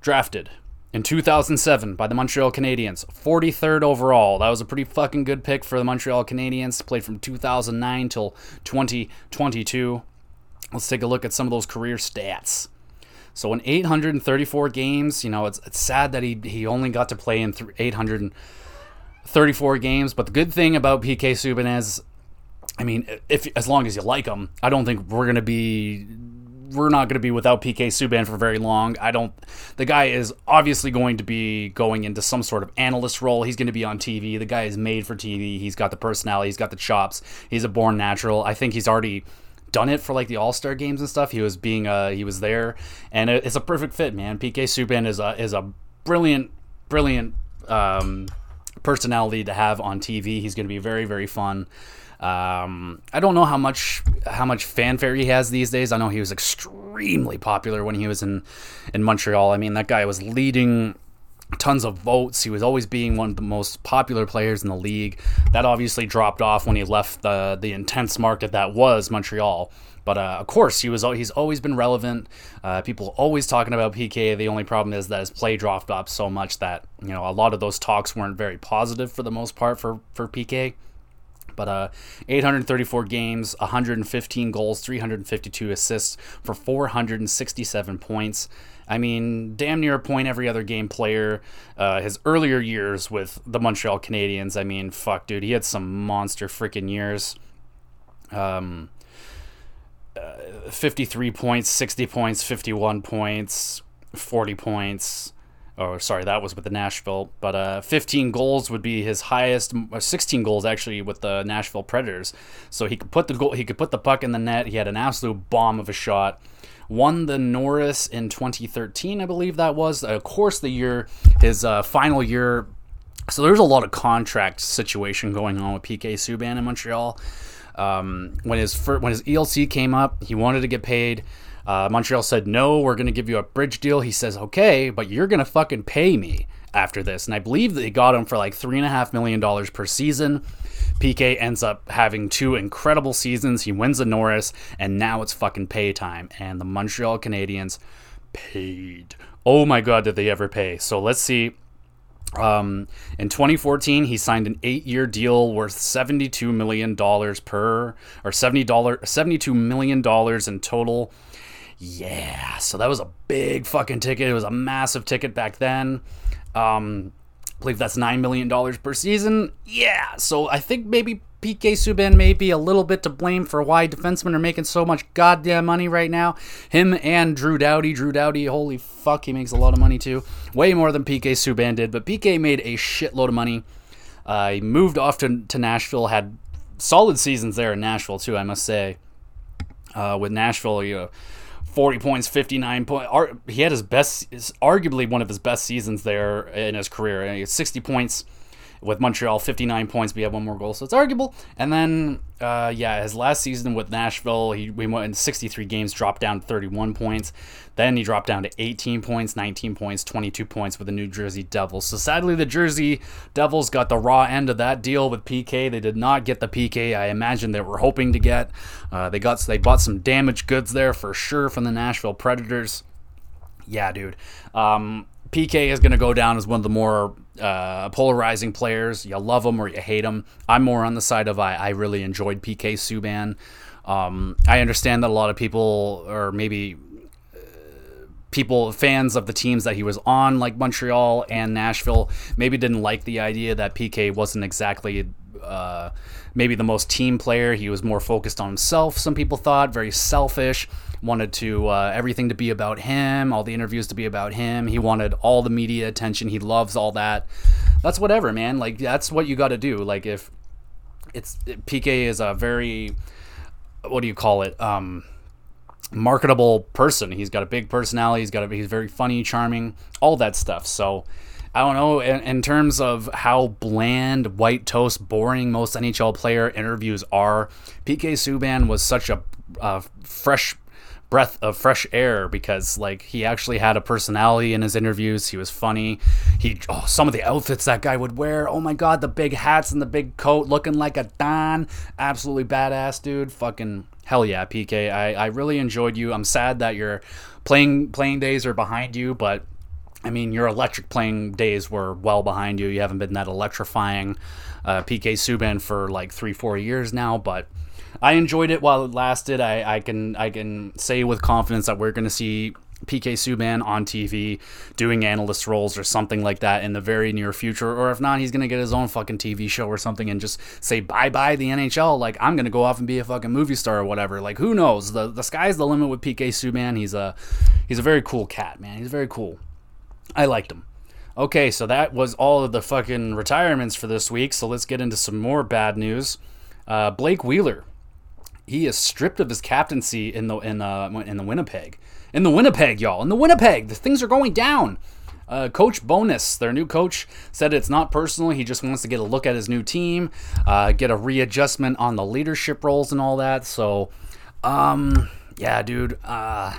drafted in 2007 by the Montreal Canadiens, 43rd overall. That was a pretty fucking good pick for the Montreal Canadiens. Played from 2009 till 2022. Let's take a look at some of those career stats. So in 834 games, you know, it's, it's sad that he, he only got to play in 834 games. But the good thing about PK Subban is, I mean, if as long as you like him, I don't think we're gonna be we're not going to be without PK Subban for very long. I don't. The guy is obviously going to be going into some sort of analyst role. He's going to be on TV. The guy is made for TV. He's got the personality. He's got the chops. He's a born natural. I think he's already done it for like the All Star games and stuff. He was being uh he was there, and it's a perfect fit, man. PK Subban is a is a brilliant brilliant um, personality to have on TV. He's going to be very very fun. Um, I don't know how much how much fanfare he has these days. I know he was extremely popular when he was in in Montreal. I mean, that guy was leading tons of votes. He was always being one of the most popular players in the league. That obviously dropped off when he left the the intense market that was Montreal. But uh, of course, he was he's always been relevant. Uh, people always talking about PK. The only problem is that his play dropped off so much that you know a lot of those talks weren't very positive for the most part for for PK. But uh, 834 games, 115 goals, 352 assists for 467 points. I mean, damn near a point every other game player. Uh, his earlier years with the Montreal Canadiens, I mean, fuck, dude, he had some monster freaking years. Um, uh, 53 points, 60 points, 51 points, 40 points Oh, sorry, that was with the Nashville. But uh, 15 goals would be his highest. 16 goals actually with the Nashville Predators. So he could put the goal. He could put the puck in the net. He had an absolute bomb of a shot. Won the Norris in 2013, I believe that was. Of course, the year his uh, final year. So there's a lot of contract situation going on with PK Subban in Montreal. Um, when his first, when his ELC came up, he wanted to get paid. Uh, Montreal said, no, we're going to give you a bridge deal. He says, okay, but you're going to fucking pay me after this. And I believe they got him for like $3.5 million per season. PK ends up having two incredible seasons. He wins the Norris, and now it's fucking pay time. And the Montreal Canadiens paid. Oh my God, did they ever pay? So let's see. Um, in 2014, he signed an eight-year deal worth $72 million per, or $70, $72 million in total yeah, so that was a big fucking ticket. It was a massive ticket back then. Um, I believe that's $9 million per season. Yeah, so I think maybe PK Subban may be a little bit to blame for why defensemen are making so much goddamn money right now. Him and Drew Doughty. Drew Doughty, holy fuck, he makes a lot of money too. Way more than PK Subban did, but PK made a shitload of money. Uh, he moved off to, to Nashville, had solid seasons there in Nashville too, I must say. Uh, with Nashville, you know, 40 points, 59 points. He had his best, arguably one of his best seasons there in his career. He had 60 points with Montreal, 59 points, but he had one more goal, so it's arguable. And then, uh, yeah, his last season with Nashville, he we went in 63 games, dropped down 31 points. Then he dropped down to 18 points, 19 points, 22 points with the New Jersey Devils. So sadly, the Jersey Devils got the raw end of that deal with PK. They did not get the PK I imagine they were hoping to get. Uh, they got they bought some damaged goods there for sure from the Nashville Predators. Yeah, dude. Um, PK is going to go down as one of the more uh, polarizing players. You love him or you hate him. I'm more on the side of I, I really enjoyed PK Subban. Um, I understand that a lot of people, or maybe uh, people, fans of the teams that he was on, like Montreal and Nashville, maybe didn't like the idea that PK wasn't exactly uh, maybe the most team player. He was more focused on himself, some people thought, very selfish wanted to uh, everything to be about him, all the interviews to be about him. He wanted all the media attention. He loves all that. That's whatever, man. Like that's what you got to do. Like if it's PK is a very what do you call it? Um, marketable person. He's got a big personality. He's got a, he's very funny, charming, all that stuff. So I don't know in, in, terms of how bland, white toast, boring most NHL player interviews are. PK Subban was such a, a fresh breath of fresh air because like he actually had a personality in his interviews. He was funny. He oh, some of the outfits that guy would wear. Oh my god, the big hats and the big coat, looking like a don. Absolutely badass, dude. Fucking hell yeah, PK. I I really enjoyed you. I'm sad that your playing playing days are behind you, but. I mean, your electric playing days were well behind you. You haven't been that electrifying uh, PK Subban for like three, four years now, but I enjoyed it while it lasted. I, I can I can say with confidence that we're going to see PK Subban on TV doing analyst roles or something like that in the very near future. Or if not, he's going to get his own fucking TV show or something and just say bye bye the NHL. Like, I'm going to go off and be a fucking movie star or whatever. Like, who knows? The, the sky's the limit with PK Subban. He's a, he's a very cool cat, man. He's very cool. I liked him. Okay, so that was all of the fucking retirements for this week. So let's get into some more bad news. Uh, Blake Wheeler he is stripped of his captaincy in the in uh, in the Winnipeg. In the Winnipeg, y'all. In the Winnipeg, the things are going down. Uh, coach Bowness, their new coach, said it's not personal. He just wants to get a look at his new team, uh, get a readjustment on the leadership roles and all that. So, um, yeah, dude, uh,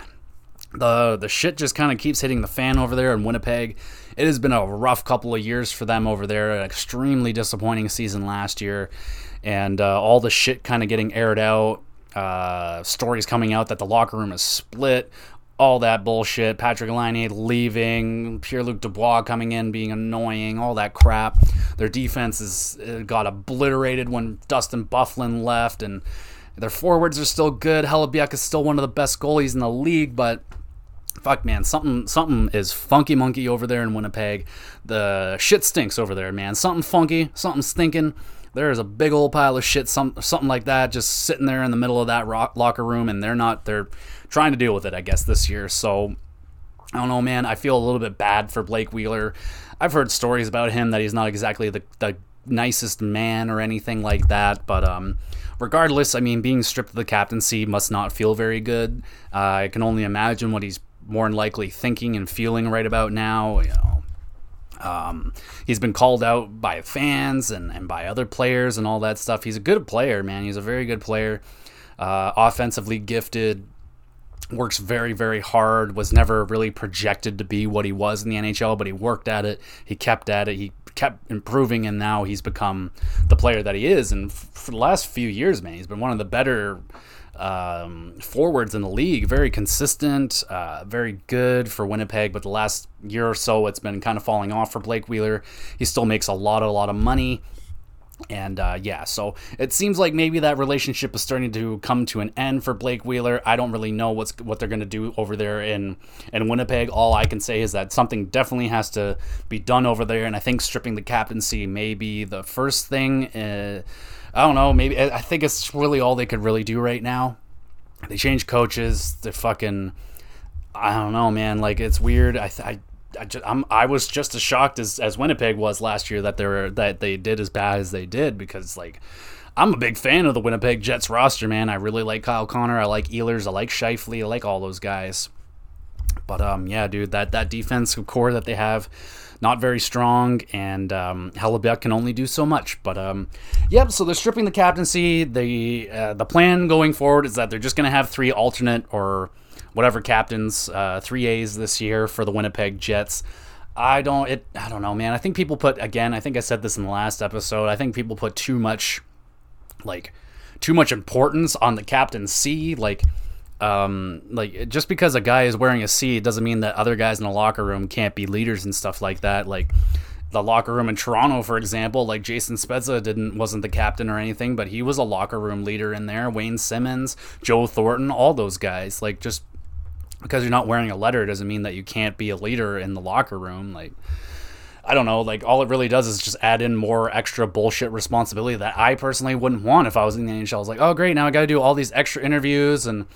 the the shit just kind of keeps hitting the fan over there in Winnipeg. It has been a rough couple of years for them over there. An extremely disappointing season last year and uh, all the shit kind of getting aired out. Uh, stories coming out that the locker room is split. All that bullshit. Patrick Laine leaving. Pierre Luc Dubois coming in being annoying. All that crap. Their defense is uh, got obliterated when Dustin Byfuglien left, and their forwards are still good. Hellebuyck is still one of the best goalies in the league, but fuck man something something is funky monkey over there in winnipeg the shit stinks over there man something funky something stinking there is a big old pile of shit, some something like that, just sitting there in the middle of that rock, locker room, and they're not. They're trying to deal with it, I guess, this year. So I don't know, man. I feel a little bit bad for Blake Wheeler. I've heard stories about him that he's not exactly the, the nicest man or anything like that, but um, regardless, I mean, being stripped of the captaincy must not feel very good. Uh, I can only imagine what he's more than likely thinking and feeling right about now. You know, um, he's been called out by fans and, and by other players and all that stuff. He's a good player, man. He's a very good player. Uh, offensively gifted, works very, very hard, was never really projected to be what he was in the NHL, but he worked at it. He kept at it. He kept improving, and now he's become the player that he is. And f- for the last few years, man, he's been one of the better um, forwards in the league. Very consistent, uh, very good for Winnipeg. But the last year or so, it's been kind of falling off for Blake Wheeler. He still makes a lot, a lot of money. And uh, yeah, so it seems like maybe that relationship is starting to come to an end for Blake Wheeler. I don't really know what's what they're going to do over there in in Winnipeg. All I can say is that something definitely has to be done over there, and I think stripping the captaincy may be the first thing. Uh, I don't know. Maybe I think it's really all they could really do right now. They change coaches. They're fucking. I don't know, man. Like it's weird. I, I I, just, I'm, I was just as shocked as, as Winnipeg was last year that they that they did as bad as they did because like I'm a big fan of the Winnipeg Jets roster, man. I really like Kyle Connor. I like Ehlers. I like Scheifele. I like all those guys. But um, yeah, dude, that that defensive core that they have, not very strong, and um, Hellebuyck can only do so much. But um, yep. So they're stripping the captaincy. The uh, the plan going forward is that they're just gonna have three alternate or whatever captains, uh, three A's this year for the Winnipeg Jets. I don't it I don't know, man. I think people put again, I think I said this in the last episode. I think people put too much like too much importance on the captain C. Like, um, like just because a guy is wearing a C doesn't mean that other guys in the locker room can't be leaders and stuff like that. Like the locker room in Toronto, for example, like Jason Spezza didn't wasn't the captain or anything, but he was a locker room leader in there. Wayne Simmonds, Joe Thornton, all those guys. Like just because you're not wearing a letter doesn't mean that you can't be a leader in the locker room. Like I don't know, like all it really does is just add in more extra bullshit responsibility that I personally wouldn't want if I was in the NHL. I was like, oh great, now I got to do all these extra interviews and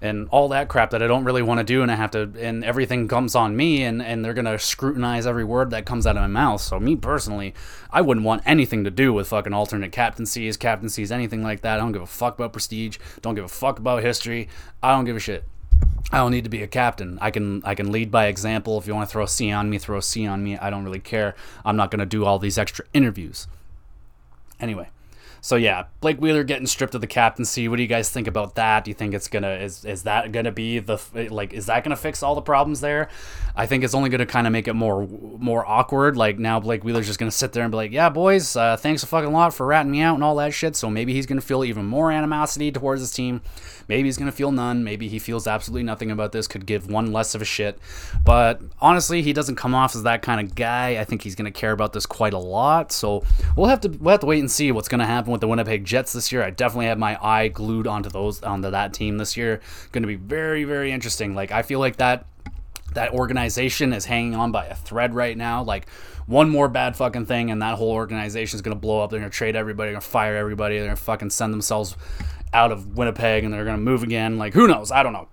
and all that crap that I don't really want to do, and I have to, and everything comes on me, and and they're gonna scrutinize every word that comes out of my mouth. So me personally, I wouldn't want anything to do with fucking alternate captaincies, captaincies, anything like that. I don't give a fuck about prestige. Don't give a fuck about history. I don't give a shit. I don't need to be a captain. I can I can lead by example. If you want to throw a C on me, throw a C on me. I don't really care. I'm not going to do all these extra interviews. Anyway, so yeah, Blake Wheeler getting stripped of the captaincy. What do you guys think about that? Do you think it's gonna is is that gonna be the like is that gonna fix all the problems there? I think it's only gonna kind of make it more more awkward. Like now Blake Wheeler's just gonna sit there and be like, yeah, boys, uh, thanks a fucking lot for ratting me out and all that shit. So maybe he's gonna feel even more animosity towards his team. Maybe he's gonna feel none. Maybe he feels absolutely nothing about this. Could give one less of a shit. But honestly, he doesn't come off as that kind of guy. I think he's gonna care about this quite a lot. So we'll have to we'll have to wait and see what's gonna happen happen with the Winnipeg Jets this year. I definitely have my eye glued onto those onto that team this year. Going to be very very interesting. Like I feel like that that organization is hanging on by a thread right now. Like one more bad fucking thing, and that whole organization is gonna blow up. They're gonna trade everybody, they're gonna fire everybody, they're gonna fucking send themselves out of Winnipeg, and they're gonna move again. Like who knows? I don't know.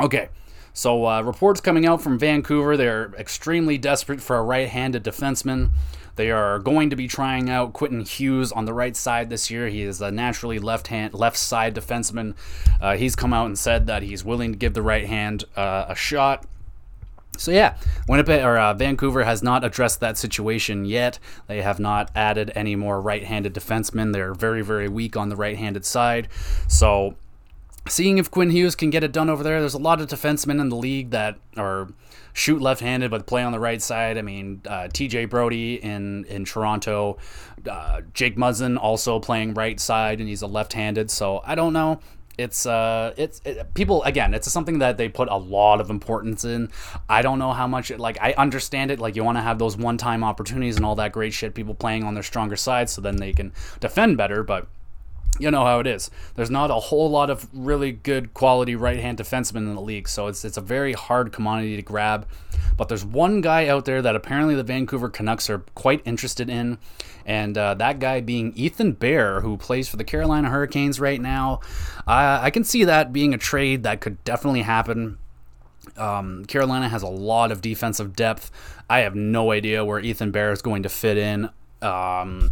Okay. So, uh, reports coming out from Vancouver. They're extremely desperate for a right handed defenseman. They are going to be trying out Quinton Hughes on the right side this year. He is a naturally left hand, left side defenseman. Uh, he's come out and said that he's willing to give the right hand uh, a shot. So yeah, Winnipeg or uh, Vancouver has not addressed that situation yet. They have not added any more right-handed defensemen. They're very, very weak on the right-handed side. So seeing if Quinn Hughes can get it done over there. There's a lot of defensemen in the league that are shoot left-handed but play on the right side. I mean, uh, T.J. Brodie in in Toronto, uh, Jake Muzzin also playing right side, and he's a left-handed. So I don't know. It's uh, it's it, people again. It's something that they put a lot of importance in. I don't know how much. It, like I understand it. Like you want to have those one-time opportunities and all that great shit. People playing on their stronger side, so then they can defend better. But you know how it is. There's not a whole lot of really good quality right hand defensemen in the league, so it's it's a very hard commodity to grab. But there's one guy out there that apparently the Vancouver Canucks are quite interested in, and uh, that guy being Ethan Bear, who plays for the Carolina Hurricanes right now. I can see that being a trade that could definitely happen. Um, Carolina has a lot of defensive depth. I have no idea where Ethan Bear is going to fit in um,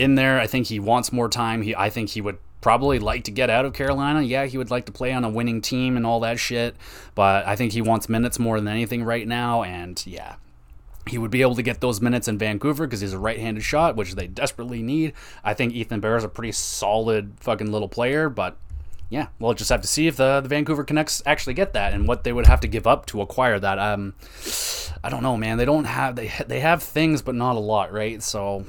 in there. I think he wants more time. He, I think he would probably like to get out of Carolina. Yeah, he would like to play on a winning team and all that shit, but I think he wants minutes more than anything right now. And yeah, he would be able to get those minutes in Vancouver because he's a right-handed shot, which they desperately need. I think Ethan Bear is a pretty solid fucking little player, but yeah, we'll just have to see if the, the Vancouver Canucks actually get that and what they would have to give up to acquire that. Um, I don't know, man. They don't have they they have things, but not a lot, right? So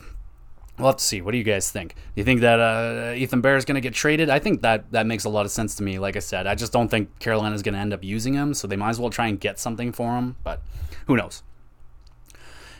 we'll have to see. What do you guys think? Do you think that uh, Ethan Bear is going to get traded? I think that that makes a lot of sense to me. Like I said, I just don't think Carolina is going to end up using him, so they might as well try and get something for him. But who knows?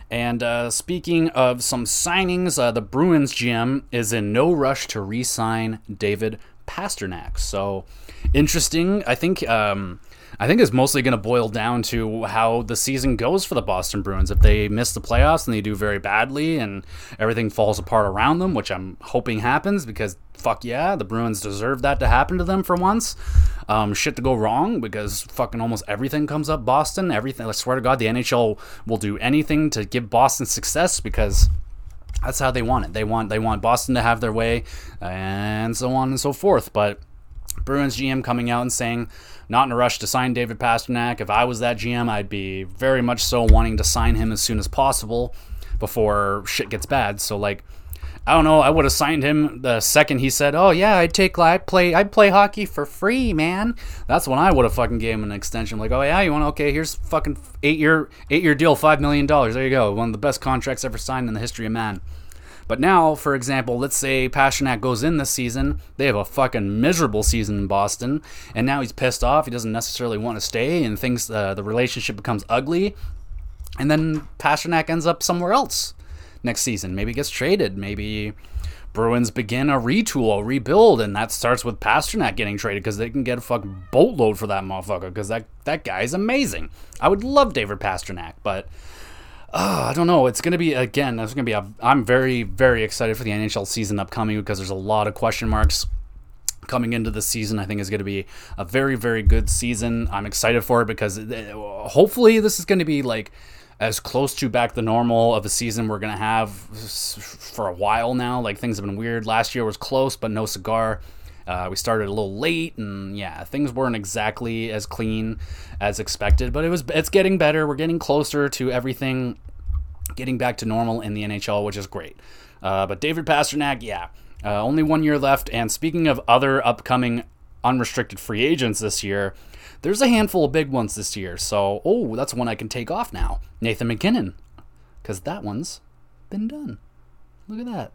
And uh, speaking of some signings, uh, the Bruins GM is in no rush to re sign David Pastrnak. So interesting. I think um, I think it's mostly going to boil down to how the season goes for the Boston Bruins. If they miss the playoffs and they do very badly and everything falls apart around them, which I'm hoping happens because fuck yeah, the Bruins deserve that to happen to them for once. Um, shit to go wrong because fucking almost everything comes up Boston. Everything, I swear to God, the NHL will do anything to give Boston success because that's how they want it. They want they want Boston to have their way, and so on and so forth. But Bruins GM coming out and saying not in a rush to sign David Pastrnak. If I was that GM, I'd be very much so wanting to sign him as soon as possible before shit gets bad. So like. I don't know. I would have signed him the second he said, "Oh yeah, I'd take I'd play I'd play hockey for free, man." That's when I would have fucking gave him an extension. Like, "Oh yeah, you want okay? Here's fucking eight year eight year deal, five million dollars. There you go. One of the best contracts ever signed in the history of man." But now, for example, let's say Pastrnak goes in this season. They have a fucking miserable season in Boston, and now he's pissed off. He doesn't necessarily want to stay, and thinks uh, the relationship becomes ugly. And then Pastrnak ends up somewhere else next season. Maybe gets traded. Maybe Bruins begin a retool, a rebuild, and that starts with Pastrnak getting traded because they can get a fucking boatload for that motherfucker because that, that guy is amazing. I would love David Pastrnak, but uh, I don't know. It's going to be, again, it's going to be, a, I'm very, very excited for the NHL season upcoming because there's a lot of question marks coming into the season. I think is going to be a very, very good season. I'm excited for it because uh, hopefully this is going to be like, as close to back the normal of a season we're going to have for a while now. Like things have been weird. Last year was close, but no cigar. Uh, we started a little late, and yeah, things weren't exactly as clean as expected, but it was. It's getting better. We're getting closer to everything getting back to normal in the NHL, which is great. Uh, but David Pastrnak, yeah, uh, only one year left. And speaking of other upcoming unrestricted free agents this year, there's a handful of big ones this year. So, oh, that's one I can take off now. Nathan MacKinnon, because that one's been done. Look at that.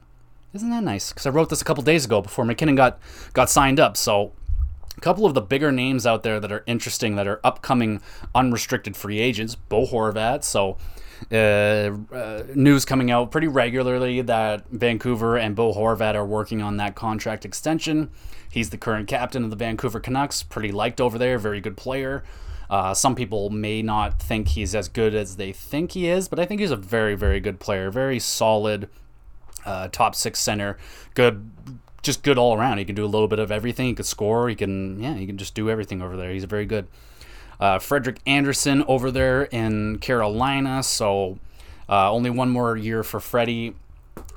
Isn't that nice? Because I wrote this a couple days ago before MacKinnon got got signed up. So, a couple of the bigger names out there that are interesting that are upcoming unrestricted free agents. Bo Horvat. So, uh, uh, news coming out pretty regularly that Vancouver and Bo Horvat are working on that contract extension. He's the current captain of the Vancouver Canucks, pretty liked over there, very good player. Uh, some people may not think he's as good as they think he is, but I think he's a very, very good player, very solid uh, top six center, good, just good all around. He can do a little bit of everything. He can score. He can, yeah, he can just do everything over there. He's very good. Uh, Frederik Andersen over there in Carolina, so uh, only one more year for Freddie.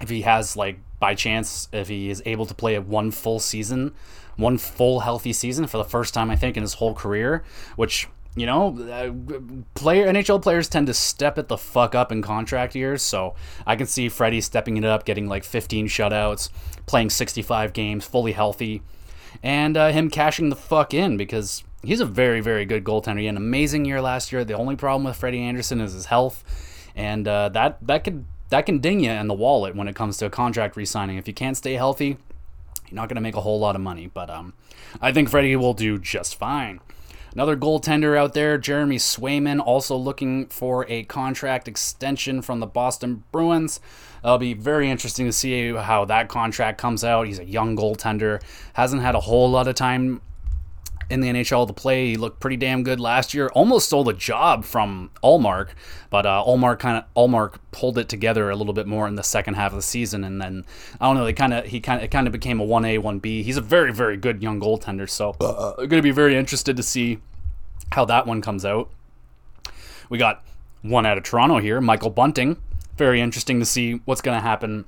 If he has like by chance, if he is able to play one full season, one full healthy season for the first time I think in his whole career, which you know, uh, player NHL players tend to step it the fuck up in contract years, so I can see Freddie stepping it up, getting like 15 shutouts, playing 65 games, fully healthy, and uh, him cashing the fuck in because he's a very, very good goaltender. He had an amazing year last year. The only problem with Freddie Andersen is his health, and uh, that that could that can ding you in the wallet when it comes to a contract re-signing. If you can't stay healthy, you're not going to make a whole lot of money. But um, I think Freddie will do just fine. Another goaltender out there, Jeremy Swayman, also looking for a contract extension from the Boston Bruins. It'll be very interesting to see how that contract comes out. He's a young goaltender, hasn't had a whole lot of time in the NHL to play. He looked pretty damn good last year. Almost stole the job from Ullmark, but uh, Ullmark kind of Ullmark pulled it together a little bit more in the second half of the season, and then I don't know. They kind of he kind of it kind of became a one A one B. He's a very very good young goaltender, so uh, going to be very interested to see how that one comes out. We got one out of Toronto here, Michael Bunting. Very interesting to see what's going to happen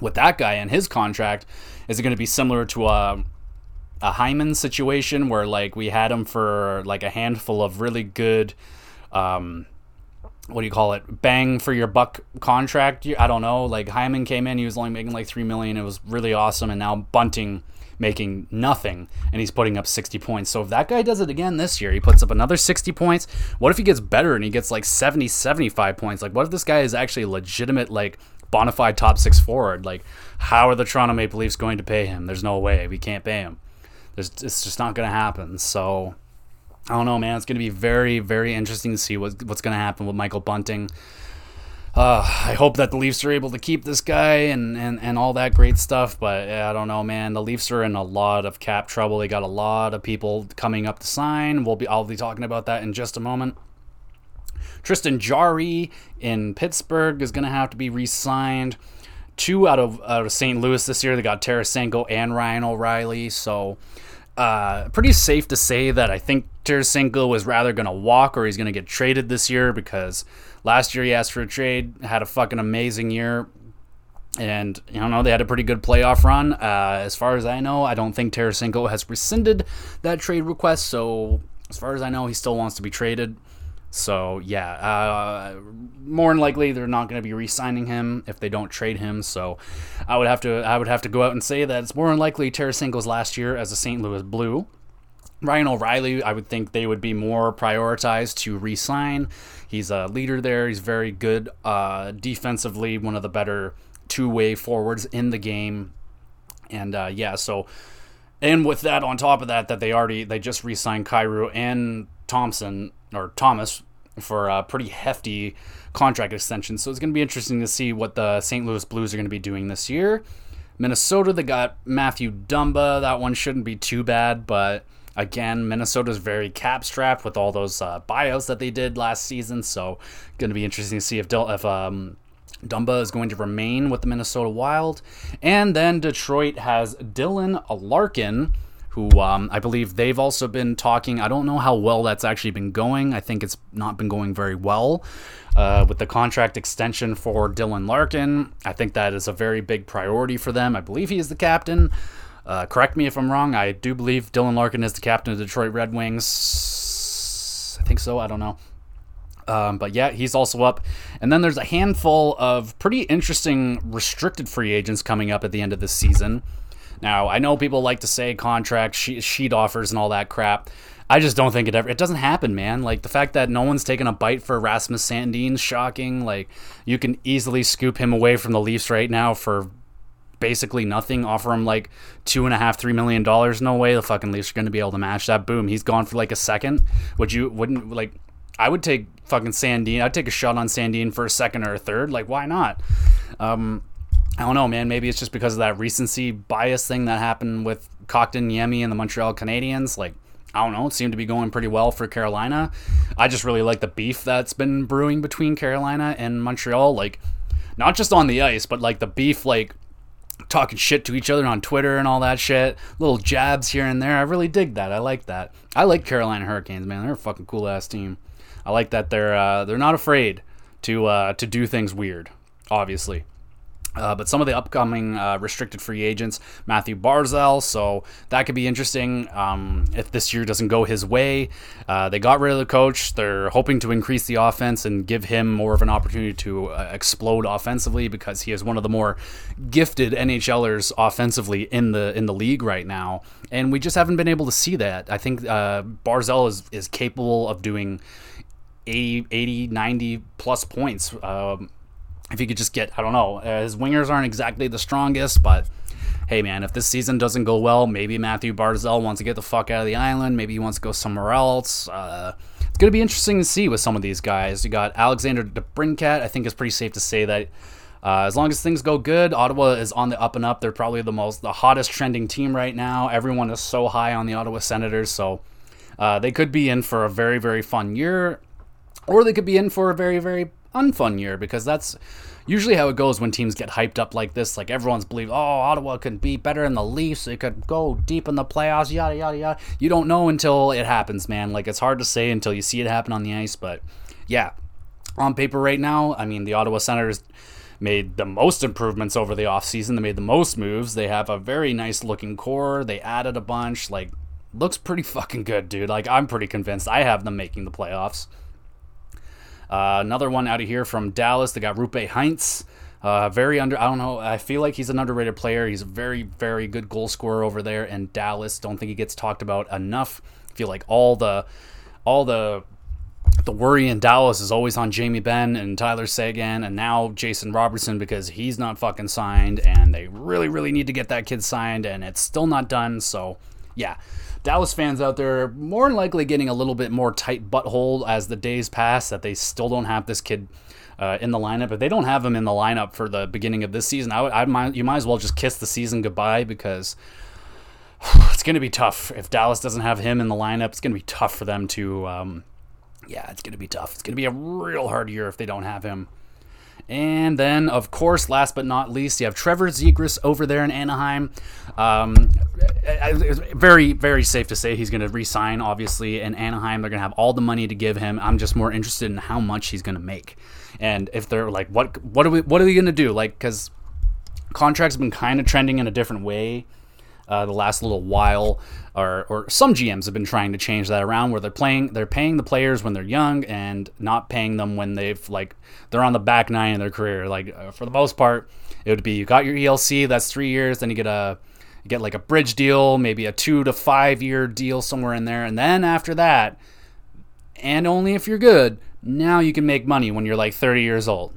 with that guy and his contract. Is it going to be similar to a uh, a Hyman situation where like we had him for like a handful of really good um what do you call it bang for your buck contract. I don't know like hyman came in he was only making like 3 million. It was really awesome and now bunting making nothing and he's putting up 60 points. So if that guy does it again this year he puts up another 60 points. What if he gets better and he gets like 70 75 points? Like what if this guy is actually legitimate like bona fide top six forward? Like how are the toronto maple leafs going to pay him? There's no way. We can't pay him there's, it's just not going to happen. So I don't know, man. It's going to be very, very interesting to see what, what's going to happen with Michael Bunting. uh, I hope that the Leafs are able to keep this guy and, and, and all that great stuff. But yeah, I don't know, man. The Leafs are in a lot of cap trouble. They got a lot of people coming up to sign. We'll be I'll be talking about that in just a moment. Tristan Jarry in Pittsburgh is going to have to be re-signed. Two out of out of St. Louis this year. They got Tarasenko and Ryan O'Reilly. So uh, pretty safe to say that I think Tarasenko was rather going to walk or he's going to get traded this year because last year he asked for a trade, had a fucking amazing year. And, you know, they had a pretty good playoff run. Uh, as far as I know, I don't think Tarasenko has rescinded that trade request. So, as far as I know, he still wants to be traded. So yeah, uh, more than likely they're not going to be re-signing him if they don't trade him. So I would have to I would have to go out and say that it's more than likely Tarasenko's last year as a St. Louis Blue. Ryan O'Reilly, I would think they would be more prioritized to re-sign. He's a leader there. He's very good uh, defensively, one of the better two-way forwards in the game. And uh, yeah, so and with that on top of that, that they already they just re-signed Kyrou and Thompson or Thomas for a pretty hefty contract extension. So it's going to be interesting to see what the St. Louis Blues are going to be doing this year. Minnesota, they got Mathew Dumba. That one shouldn't be too bad, but again, Minnesota's very cap strapped with all those uh, buyouts that they did last season. So going to be interesting to see if Del- if um, Dumba is going to remain with the Minnesota Wild. And then Detroit has Dylan Larkin who um, I believe they've also been talking. I don't know how well that's actually been going. I think it's not been going very well. Uh, with the contract extension for Dylan Larkin, I think that is a very big priority for them. I believe he is the captain. Uh, correct me if I'm wrong. I do believe Dylan Larkin is the captain of the Detroit Red Wings. I think so. I don't know. Um, but yeah, he's also up. And then there's a handful of pretty interesting restricted free agents coming up at the end of this season. Now, I know people like to say contract sheet offers and all that crap. I just don't think it ever. It doesn't happen, man. Like the fact that no one's taken a bite for Rasmus Sandin's shocking. Like you can easily scoop him away from the Leafs right now for basically nothing. Offer him like two and a half, three million dollars. No way the fucking Leafs are going to be able to match that. Boom, he's gone for like a second. Would you? Wouldn't like? I would take fucking Sandin. I'd take a shot on Sandin for a second or a third. Like why not? Um, I don't know, man. Maybe it's just because of that recency bias thing that happened with Kotkaniemi and the Montreal Canadiens. Like, I don't know, it seemed to be going pretty well for Carolina. I just really like the beef that's been brewing between Carolina and Montreal. Like, not just on the ice, but like the beef, like talking shit to each other on Twitter and all that shit. Little jabs here and there. I really dig that. I like that. I like Carolina Hurricanes, man. They're a fucking cool ass team. I like that they're uh, they're not afraid to uh, to do things weird. Obviously. Uh, but some of the upcoming uh, restricted free agents, Mathew Barzal, so that could be interesting um, if this year doesn't go his way. Uh, they got rid of the coach. They're hoping to increase the offense and give him more of an opportunity to uh, explode offensively because he is one of the more gifted NHLers offensively in the in the league right now. And we just haven't been able to see that. I think uh, Barzal is, is capable of doing 80, 80 90 plus points. Um, if he could just get, I don't know, uh, his wingers aren't exactly the strongest, but hey, man, if this season doesn't go well, maybe Mathew Barzal wants to get the fuck out of the island. Maybe he wants to go somewhere else. Uh, it's going to be interesting to see with some of these guys. You got Alexander DeBrincat. I think it's pretty safe to say that uh, as long as things go good, Ottawa is on the up and up. They're probably the most, the hottest trending team right now. Everyone is so high on the Ottawa Senators, so uh, they could be in for a very, very fun year, or they could be in for a very, very unfun year because that's usually how it goes when teams get hyped up like this. Like everyone's believe, oh, Ottawa could be better in the Leafs. It could go deep in the playoffs. Yada yada yada. You don't know until it happens, man. Like it's hard to say until you see it happen on the ice. But yeah, on paper right now, I mean the Ottawa Senators made the most improvements over the offseason. They made the most moves. They have a very nice looking core. They added a bunch. Like looks pretty fucking good, dude. Like I'm pretty convinced. I have them making the playoffs. Uh, another one out of here from Dallas. They got Roope Hintz. Uh, very under. I don't know. I feel like he's an underrated player. He's a very, very good goal scorer over there in Dallas. Don't think he gets talked about enough. I feel like all the, all the, the worry in Dallas is always on Jamie Benn and Tyler Seguin and now Jason Robertson because he's not fucking signed and they really, really need to get that kid signed and it's still not done. So, yeah. Dallas fans out there are more than likely getting a little bit more tight butthole as the days pass that they still don't have this kid uh, in the lineup. If they don't have him in the lineup for the beginning of this season, I would, I might, you might as well just kiss the season goodbye because it's going to be tough. If Dallas doesn't have him in the lineup, it's going to be tough for them to. Um, yeah, it's going to be tough. It's going to be a real hard year if they don't have him. And then, of course, last but not least, you have Trevor Zegras over there in Anaheim. Um, it's very, very safe to say he's going to resign, obviously, in Anaheim. They're going to have all the money to give him. I'm just more interested in how much he's going to make. And if they're like, what, what are we, what are we going to do? Like, because contracts have been kind of trending in a different way uh, the last little while, or, or some GMs have been trying to change that around where they're playing, they're paying the players when they're young and not paying them when they've like they're on the back nine in their career. Like uh, for the most part, it would be you got your ELC, that's three years, then you get a you get like a bridge deal, maybe a two to five year deal somewhere in there, and then after that, and only if you're good, now you can make money when you're like 30 years old.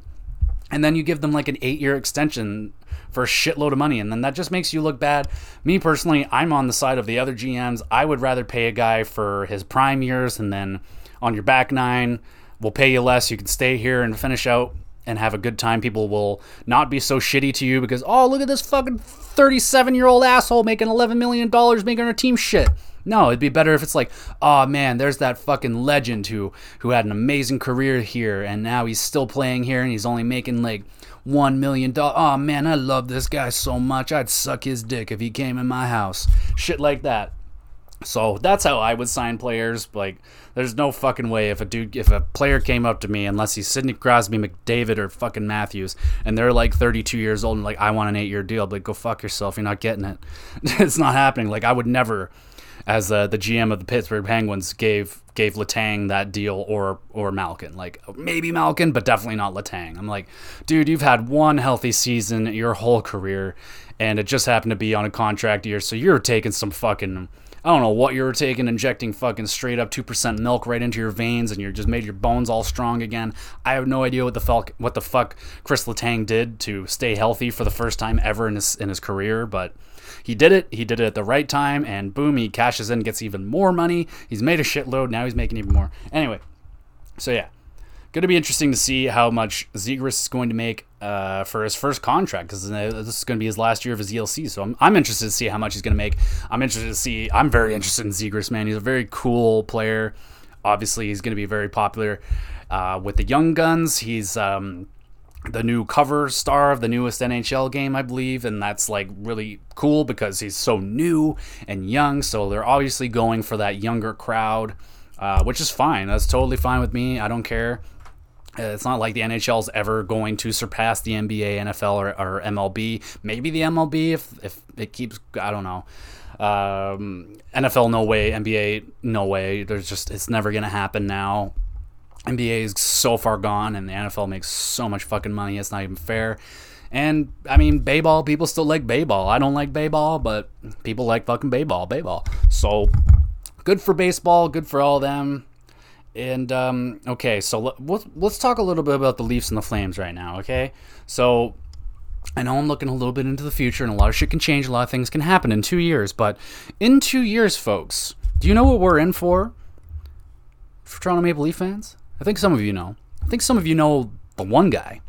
And then you give them like an eight year extension for a shitload of money, and then that just makes you look bad. Me personally, I'm on the side of the other GMs. I would rather pay a guy for his prime years, and then on your back nine, we'll pay you less. You can stay here and finish out and have a good time. People will not be so shitty to you because, oh, look at this fucking 37 year old asshole making $11 million making our team shit. No, it'd be better if it's like, oh man, there's that fucking legend who who had an amazing career here and now he's still playing here and he's only making like one million dollars. Oh man, I love this guy so much. I'd suck his dick if he came in my house. Shit like that. So that's how I would sign players. Like, there's no fucking way if a dude, if a player came up to me, unless he's Sidney Crosby, McDavid, or fucking Matthews, and they're like 32 years old and like, I want an eight year deal. I'd like, go fuck yourself. You're not getting it. it's not happening. Like, I would never as uh, the GM of the Pittsburgh Penguins gave gave Letang that deal or or Malkin. Like maybe Malkin, but definitely not Letang. I'm like, dude, you've had one healthy season your whole career, and it just happened to be on a contract year, so you're taking some fucking. I don't know what you were taking, injecting fucking straight up two percent milk right into your veins, and you just made your bones all strong again. I have no idea what the fuck what the fuck Chris Letang did to stay healthy for the first time ever in his in his career, but he did it. He did it at the right time, and boom, he cashes in, gets even more money. He's made a shitload. Now he's making even more. Anyway, so yeah, going to be interesting to see how much Zegras is going to make uh, for his first contract because this is going to be his last year of his ELC. So I'm, I'm interested to see how much he's going to make. I'm interested to see. I'm very interested in Zegras, man. He's a very cool player. Obviously, he's going to be very popular uh, with the young guns. He's um, the new cover star of the newest NHL game, I believe, and that's like really cool because he's so new and young. So they're obviously going for that younger crowd, uh, which is fine. That's totally fine with me. I don't care. Uh, it's not like the NHL is ever going to surpass the NBA, NFL, or, or MLB. Maybe the MLB if if it keeps. I don't know. Um, NFL, no way. NBA, no way. There's just it's never gonna happen now. NBA is so far gone, and the NFL makes so much fucking money. It's not even fair. And I mean, baseball, people still like baseball. I don't like baseball, but people like fucking baseball, baseball. So good for baseball, good for all them. And um, okay, so let's let's talk a little bit about the Leafs and the Flames right now. Okay, so I know I'm looking a little bit into the future, and a lot of shit can change. A lot of things can happen in two years, but in two years, folks, do you know what we're in for? For Toronto Maple Leaf fans, I think some of you know. I think some of you know the one guy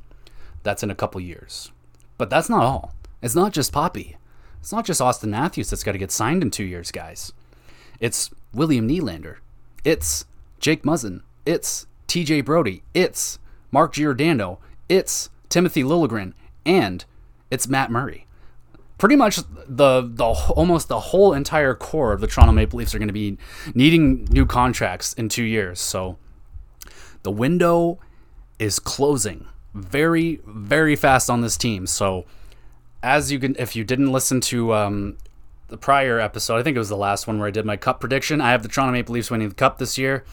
that's in a couple years. But that's not all. It's not just Poppy. It's not just Auston Matthews that's got to get signed in two years, guys. It's William Nylander. It's Jake Muzzin. It's TJ Brodie. It's Mark Giordano. It's Timothy Liljegren. And it's Matt Murray. Pretty much the the almost the whole entire core of the Toronto Maple Leafs are going to be needing new contracts in two years. So the window is closing very, very fast on this team. So, as you can, if you didn't listen to um, the prior episode, I think it was the last one where I did my cup prediction. I have the Toronto Maple Leafs winning the cup this year.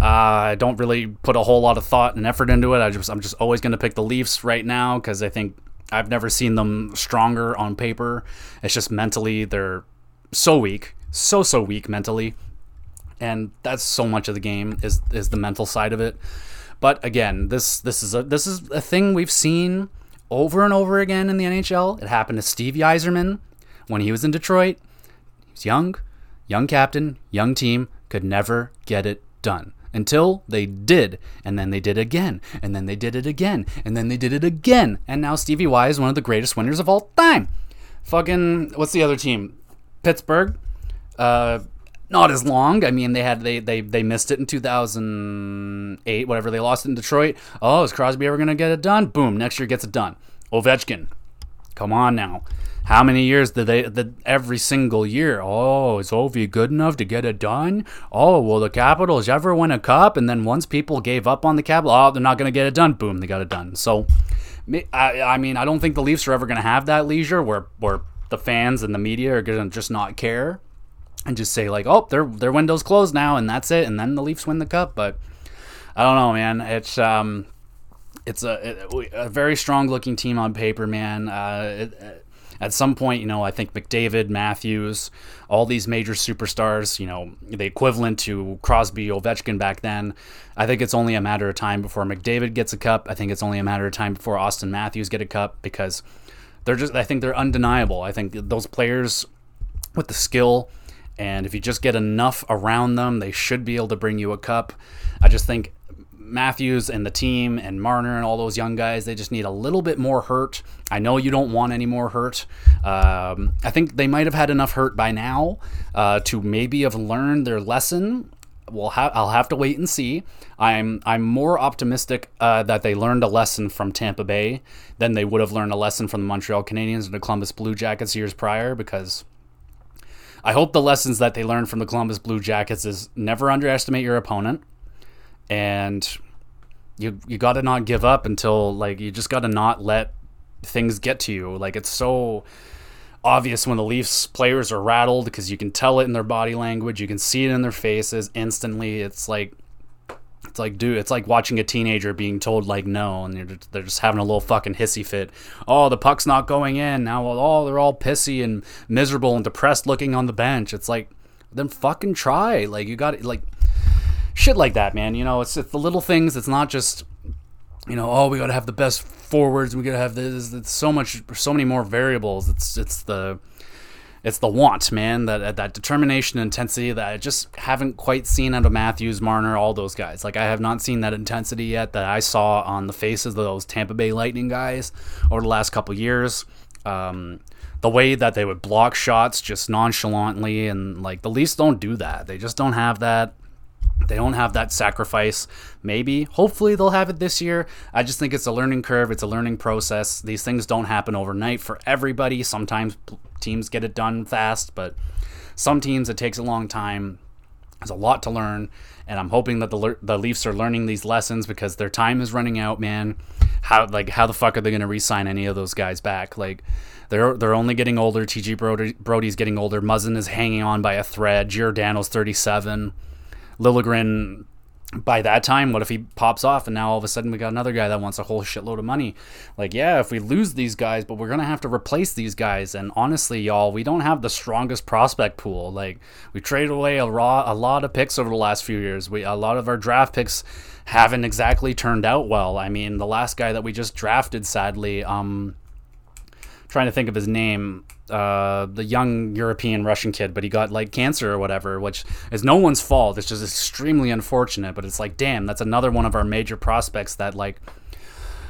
Uh, I don't really put a whole lot of thought and effort into it. I just, I'm just always going to pick the Leafs right now because I think I've never seen them stronger on paper. It's just mentally they're so weak, so so weak mentally and that's so much of the game is is the mental side of it. But again, this this is a this is a thing we've seen over and over again in the NHL. It happened to Steve Yzerman when he was in Detroit. He was young, young captain, young team, could never get it done. Until they did. And then they did again. And then they did it again. And then they did it again. And now Stevie Y is one of the greatest winners of all time. Fucking, what's the other team? Pittsburgh. Uh, not as long. I mean, they had they they they missed it in 2008, whatever. They lost it in Detroit. Oh, is Crosby ever gonna get it done? Boom, next year gets it done. Ovechkin, come on now. How many years did they? Did every single year? Oh, is Ovi good enough to get it done? Oh, will the Capitals ever win a cup? And then once people gave up on the Capitals, oh, they're not gonna get it done. Boom, they got it done. So, I, I mean, I don't think the Leafs are ever gonna have that leisure where where the fans and the media are gonna just not care and just say like, oh, their their window's closed now, and that's it, and then the Leafs win the cup. But I don't know, man. It's um, it's a, a very strong looking team on paper, man. Uh, it, at some point, you know, I think McDavid, Matthews, all these major superstars, you know, the equivalent to Crosby, Ovechkin back then. I think it's only a matter of time before McDavid gets a cup. I think it's only a matter of time before Auston Matthews get a cup because they're just. I think they're undeniable. I think those players with the skill and if you just get enough around them, they should be able to bring you a cup. I just think Matthews and the team and Marner and all those young guys, they just need a little bit more hurt. I know you don't want any more hurt. Um, I think they might have had enough hurt by now uh, to maybe have learned their lesson. We'll ha- I'll have to wait and see. I'm I'm more optimistic uh, that they learned a lesson from Tampa Bay than they would have learned a lesson from the Montreal Canadiens and the Columbus Blue Jackets years prior because I hope the lessons that they learned from the Columbus Blue Jackets is never underestimate your opponent, and you you got to not give up until like you just got to not let things get to you. Like it's so obvious when the Leafs players are rattled because you can tell it in their body language, you can see it in their faces instantly. It's like it's like, dude, it's like watching a teenager being told like no, and they're just, they're just having a little fucking hissy fit. Oh, the puck's not going in now. Oh, they're all pissy and miserable and depressed looking on the bench. It's like, then fucking try. Like you got like shit like that, man. You know, it's, it's the little things. It's not just you know, oh, we got to have the best forwards. We got to have this. It's so much, so many more variables. It's it's the it's the want, man, that that determination intensity that I just haven't quite seen out of Matthews, Marner, all those guys. Like I have not seen that intensity yet that I saw on the faces of those Tampa Bay Lightning guys over the last couple years. Um, the way that they would block shots just nonchalantly and like the Leafs don't do that. They just don't have that. They don't have that sacrifice. Maybe, hopefully, they'll have it this year. I just think it's a learning curve. It's a learning process. These things don't happen overnight for everybody. Sometimes teams get it done fast, but some teams it takes a long time. There's a lot to learn, and I'm hoping that the the Leafs are learning these lessons because their time is running out, man. How like how the fuck are they going to re-sign any of those guys back? Like they're they're only getting older. TJ Brodie, Brodie's getting older. Muzzin is hanging on by a thread. Giordano's 37. Liljegren by that time, what if he pops off and now all of a sudden we got another guy that wants a whole shitload of money? Like, yeah, if we lose these guys, but we're gonna have to replace these guys. And honestly, y'all, we don't have the strongest prospect pool. Like, we traded away a raw a lot of picks over the last few years. We a lot of our draft picks haven't exactly turned out well. I mean, the last guy that we just drafted, sadly, um, trying to think of his name, uh, the young European Russian kid, but he got like cancer or whatever, which is no one's fault. It's just extremely unfortunate. But it's like, damn, that's another one of our major prospects that like,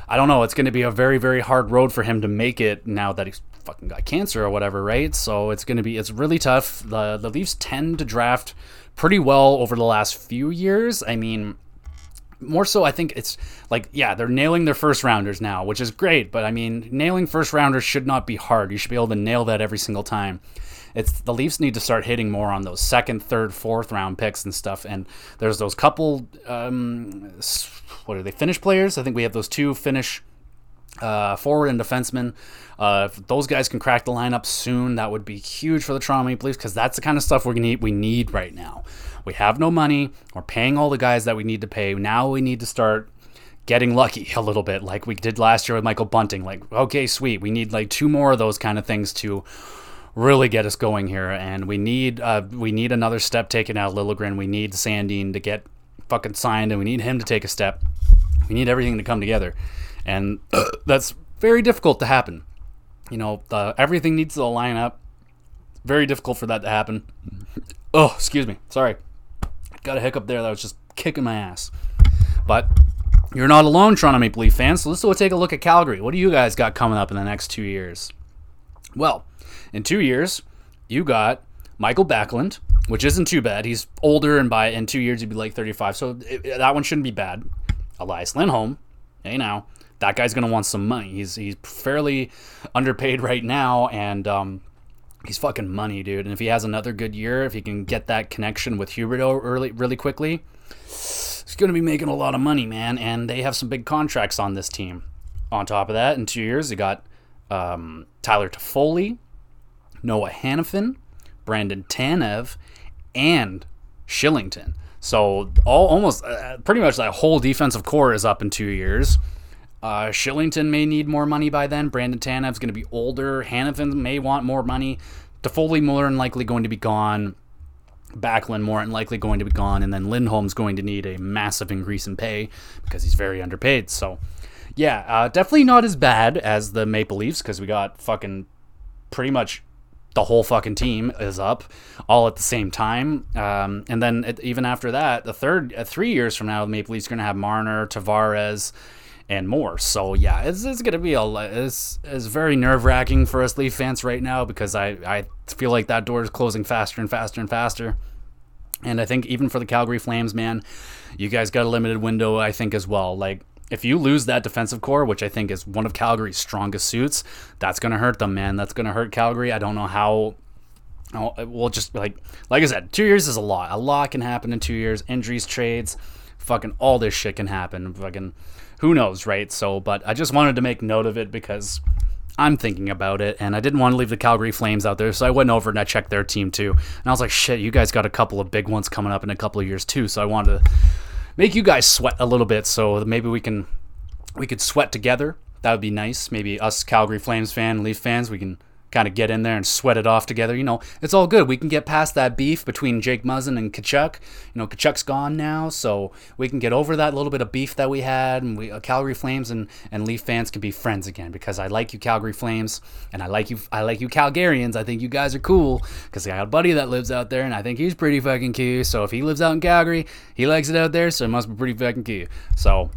I don't know. It's going to be a very very hard road for him to make it now that he's fucking got cancer or whatever, right? So it's going to be it's really tough. The the Leafs tend to draft pretty well over the last few years. I mean, more so, I think it's like, yeah, they're nailing their first rounders now, which is great. But I mean, nailing first rounders should not be hard. You should be able to nail that every single time. It's the Leafs need to start hitting more on those second, third, fourth round picks and stuff. And there's those couple, um, what are they, Finnish players? I think we have those two Finnish uh, forward and defenseman. Uh, if those guys can crack the lineup soon, that would be huge for the Toronto Maple Leafs because that's the kind of stuff we're gonna need, we need right now. We have no money. We're paying all the guys that we need to pay. Now we need to start getting lucky a little bit, like we did last year with Michael Bunting. Like, okay, sweet. We need like two more of those kind of things to really get us going here, and we need uh, we need another step taken out of Liljegren. We need Sandin to get fucking signed, and we need him to take a step. We need everything to come together, and that's very difficult to happen. You know, uh, everything needs to line up. Very difficult for that to happen. Oh, excuse me. Sorry got a hiccup there that was just kicking my ass. But you're not alone, Toronto Maple Leaf fans. So let's go take a look at Calgary. What do you guys got coming up in the next two years? Well, in two years, you got Michael Backlund, which isn't too bad. He's older, and by in two years he'd be like 35, so it, that one shouldn't be bad. Elias Lindholm, hey now, that guy's gonna want some money. He's he's fairly underpaid right now, and um, he's fucking money, dude. And if he has another good year, if he can get that connection with Huberdeau early, really quickly, he's gonna be making a lot of money, man. And they have some big contracts on this team. On top of that, in two years, they got um, Tyler Toffoli, Noah Hanifin, Brandon Tanev, and Kylington. So all almost uh, pretty much that whole defensive core is up in two years. Uh, Kylington may need more money by then. Brandon Tanev's going to be older. Hanifin may want more money. Toffoli more than likely going to be gone. Backlund more than likely going to be gone, and then Lindholm's going to need a massive increase in pay because he's very underpaid. So, yeah, uh, definitely not as bad as the Maple Leafs because we got fucking pretty much the whole fucking team is up all at the same time. Um, and then it, even after that, the third uh, three years from now, the Maple Leafs are going to have Marner, Tavares, and more. So yeah, it's, it's to be a it's, it's very nerve wracking for us Leaf fans right now because I I feel like that door is closing faster and faster and faster. And I think even for the Calgary Flames, man, you guys got a limited window. I think as well. Like if you lose that defensive core, which I think is one of Calgary's strongest suits, that's going to hurt them, man. That's going to hurt Calgary. I don't know how. Oh, we'll just like like I said, two years is a lot. A lot can happen in two years. Injuries, trades, fucking all this shit can happen. Fucking who knows, right? So, but I just wanted to make note of it because I'm thinking about it, and I didn't want to leave the Calgary Flames out there, so I went over and I checked their team too. And I was like, shit, you guys got a couple of big ones coming up in a couple of years too. So I wanted to make you guys sweat a little bit, so maybe we can we could sweat together. That would be nice. Maybe us Calgary Flames fan, Leaf fans, we can kind of get in there and sweat it off together. You know, it's all good. We can get past that beef between Jake Muzzin and Tkachuk. You know, Tkachuk's gone now, so we can get over that little bit of beef that we had. And we, uh, Calgary Flames and, and Leaf fans can be friends again because I like you, Calgary Flames, and I like you. I like you, Calgarians. I think you guys are cool because I got a buddy that lives out there, and I think he's pretty fucking cute. So if he lives out in Calgary, he likes it out there, so it must be pretty fucking cute. So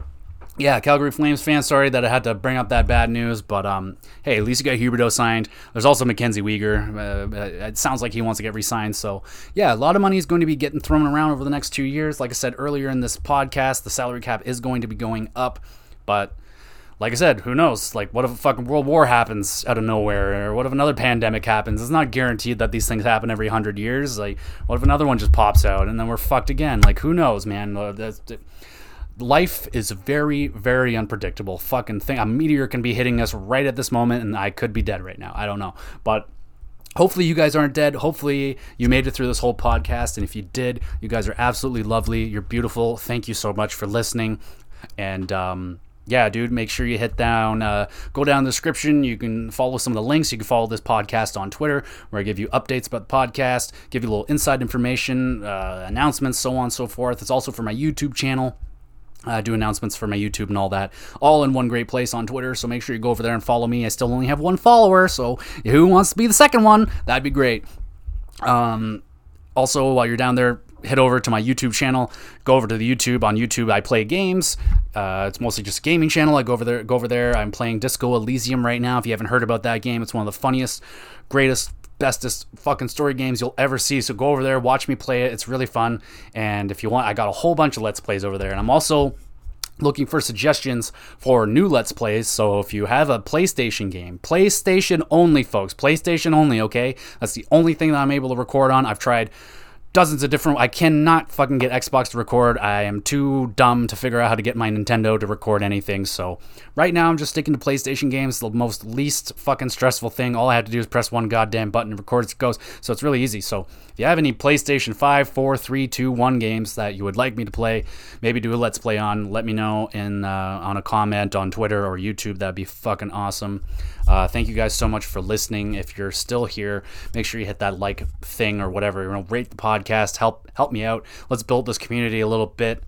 yeah, Calgary Flames fans, sorry that I had to bring up that bad news, but um, hey, at least you got Huberdeau signed. There's also Mackenzie Weegar. Uh, uh, it sounds like he wants to get re-signed. So yeah, a lot of money is going to be getting thrown around over the next two years. Like I said earlier in this podcast, the salary cap is going to be going up, but like I said, who knows? Like, what if a fucking world war happens out of nowhere, or what if another pandemic happens? It's not guaranteed that these things happen every hundred years. Like, what if another one just pops out and then we're fucked again? Like, who knows, man? That's, life is very, very unpredictable. Fucking thing. A meteor can be hitting us right at this moment, and I could be dead right now. I don't know. But hopefully, you guys aren't dead. Hopefully, you made it through this whole podcast. And if you did, you guys are absolutely lovely. You're beautiful. Thank you so much for listening. And, um, yeah, dude, make sure you hit down, uh, go down the description. You can follow some of the links. You can follow this podcast on Twitter, where I give you updates about the podcast, give you a little inside information, uh, announcements, so on and so forth. It's also for my YouTube channel. Uh, do announcements for my YouTube and all that, all in one great place on Twitter. So make sure you go over there and follow me. I still only have one follower, so who wants to be the second one? That'd be great. Um, also, while you're down there, head over to my YouTube channel. Go over to the YouTube. On YouTube, I play games. Uh, it's mostly just a gaming channel. I go over there. Go over there. I'm playing Disco Elysium right now. If you haven't heard about that game, it's one of the funniest, greatest bestest fucking story games you'll ever see. So go over there, watch me play it. It's really fun. And if you want, I got a whole bunch of Let's Plays over there. And I'm also looking for suggestions for new Let's Plays. So if you have a PlayStation game, PlayStation only, folks, PlayStation only, okay? That's the only thing that I'm able to record on. I've tried dozens of different. I cannot fucking get Xbox to record. I am too dumb to figure out how to get my Nintendo to record anything. So right now I'm just sticking to PlayStation games. The most least fucking stressful thing. All I have to do is press one goddamn button and record it goes. So it's really easy. So if you have any PlayStation 5, 4, 3, 2, 1 games that you would like me to play, maybe do a let's play on, let me know in uh, on a comment on Twitter or YouTube. That'd be fucking awesome. Uh, thank you guys so much for listening. If you're still here, make sure you hit that like thing or whatever. You know, rate the podcast. Help help me out. Let's build this community a little bit.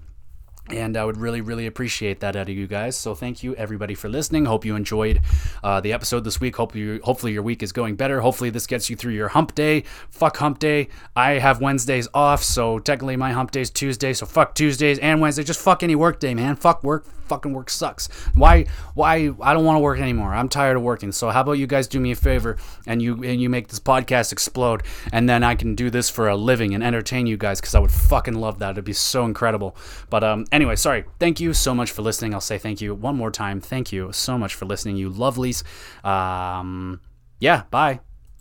And I would really, really appreciate that out of you guys. So thank you everybody for listening. Hope you enjoyed uh, the episode this week. Hope you, hopefully your week is going better. Hopefully this gets you through your hump day. Fuck hump day. I have Wednesdays off, so technically my hump day is Tuesday. So fuck Tuesdays and Wednesdays. Just fuck any work day, man. Fuck work. Fucking work sucks. Why? Why? I don't want to work anymore. I'm tired of working. So how about you guys do me a favor and you and you make this podcast explode, and then I can do this for a living and entertain you guys because I would fucking love that. It'd be so incredible. But um anyway, sorry. Thank you so much for listening. I'll say thank you one more time. Thank you so much for listening, you lovelies. Um, yeah, bye.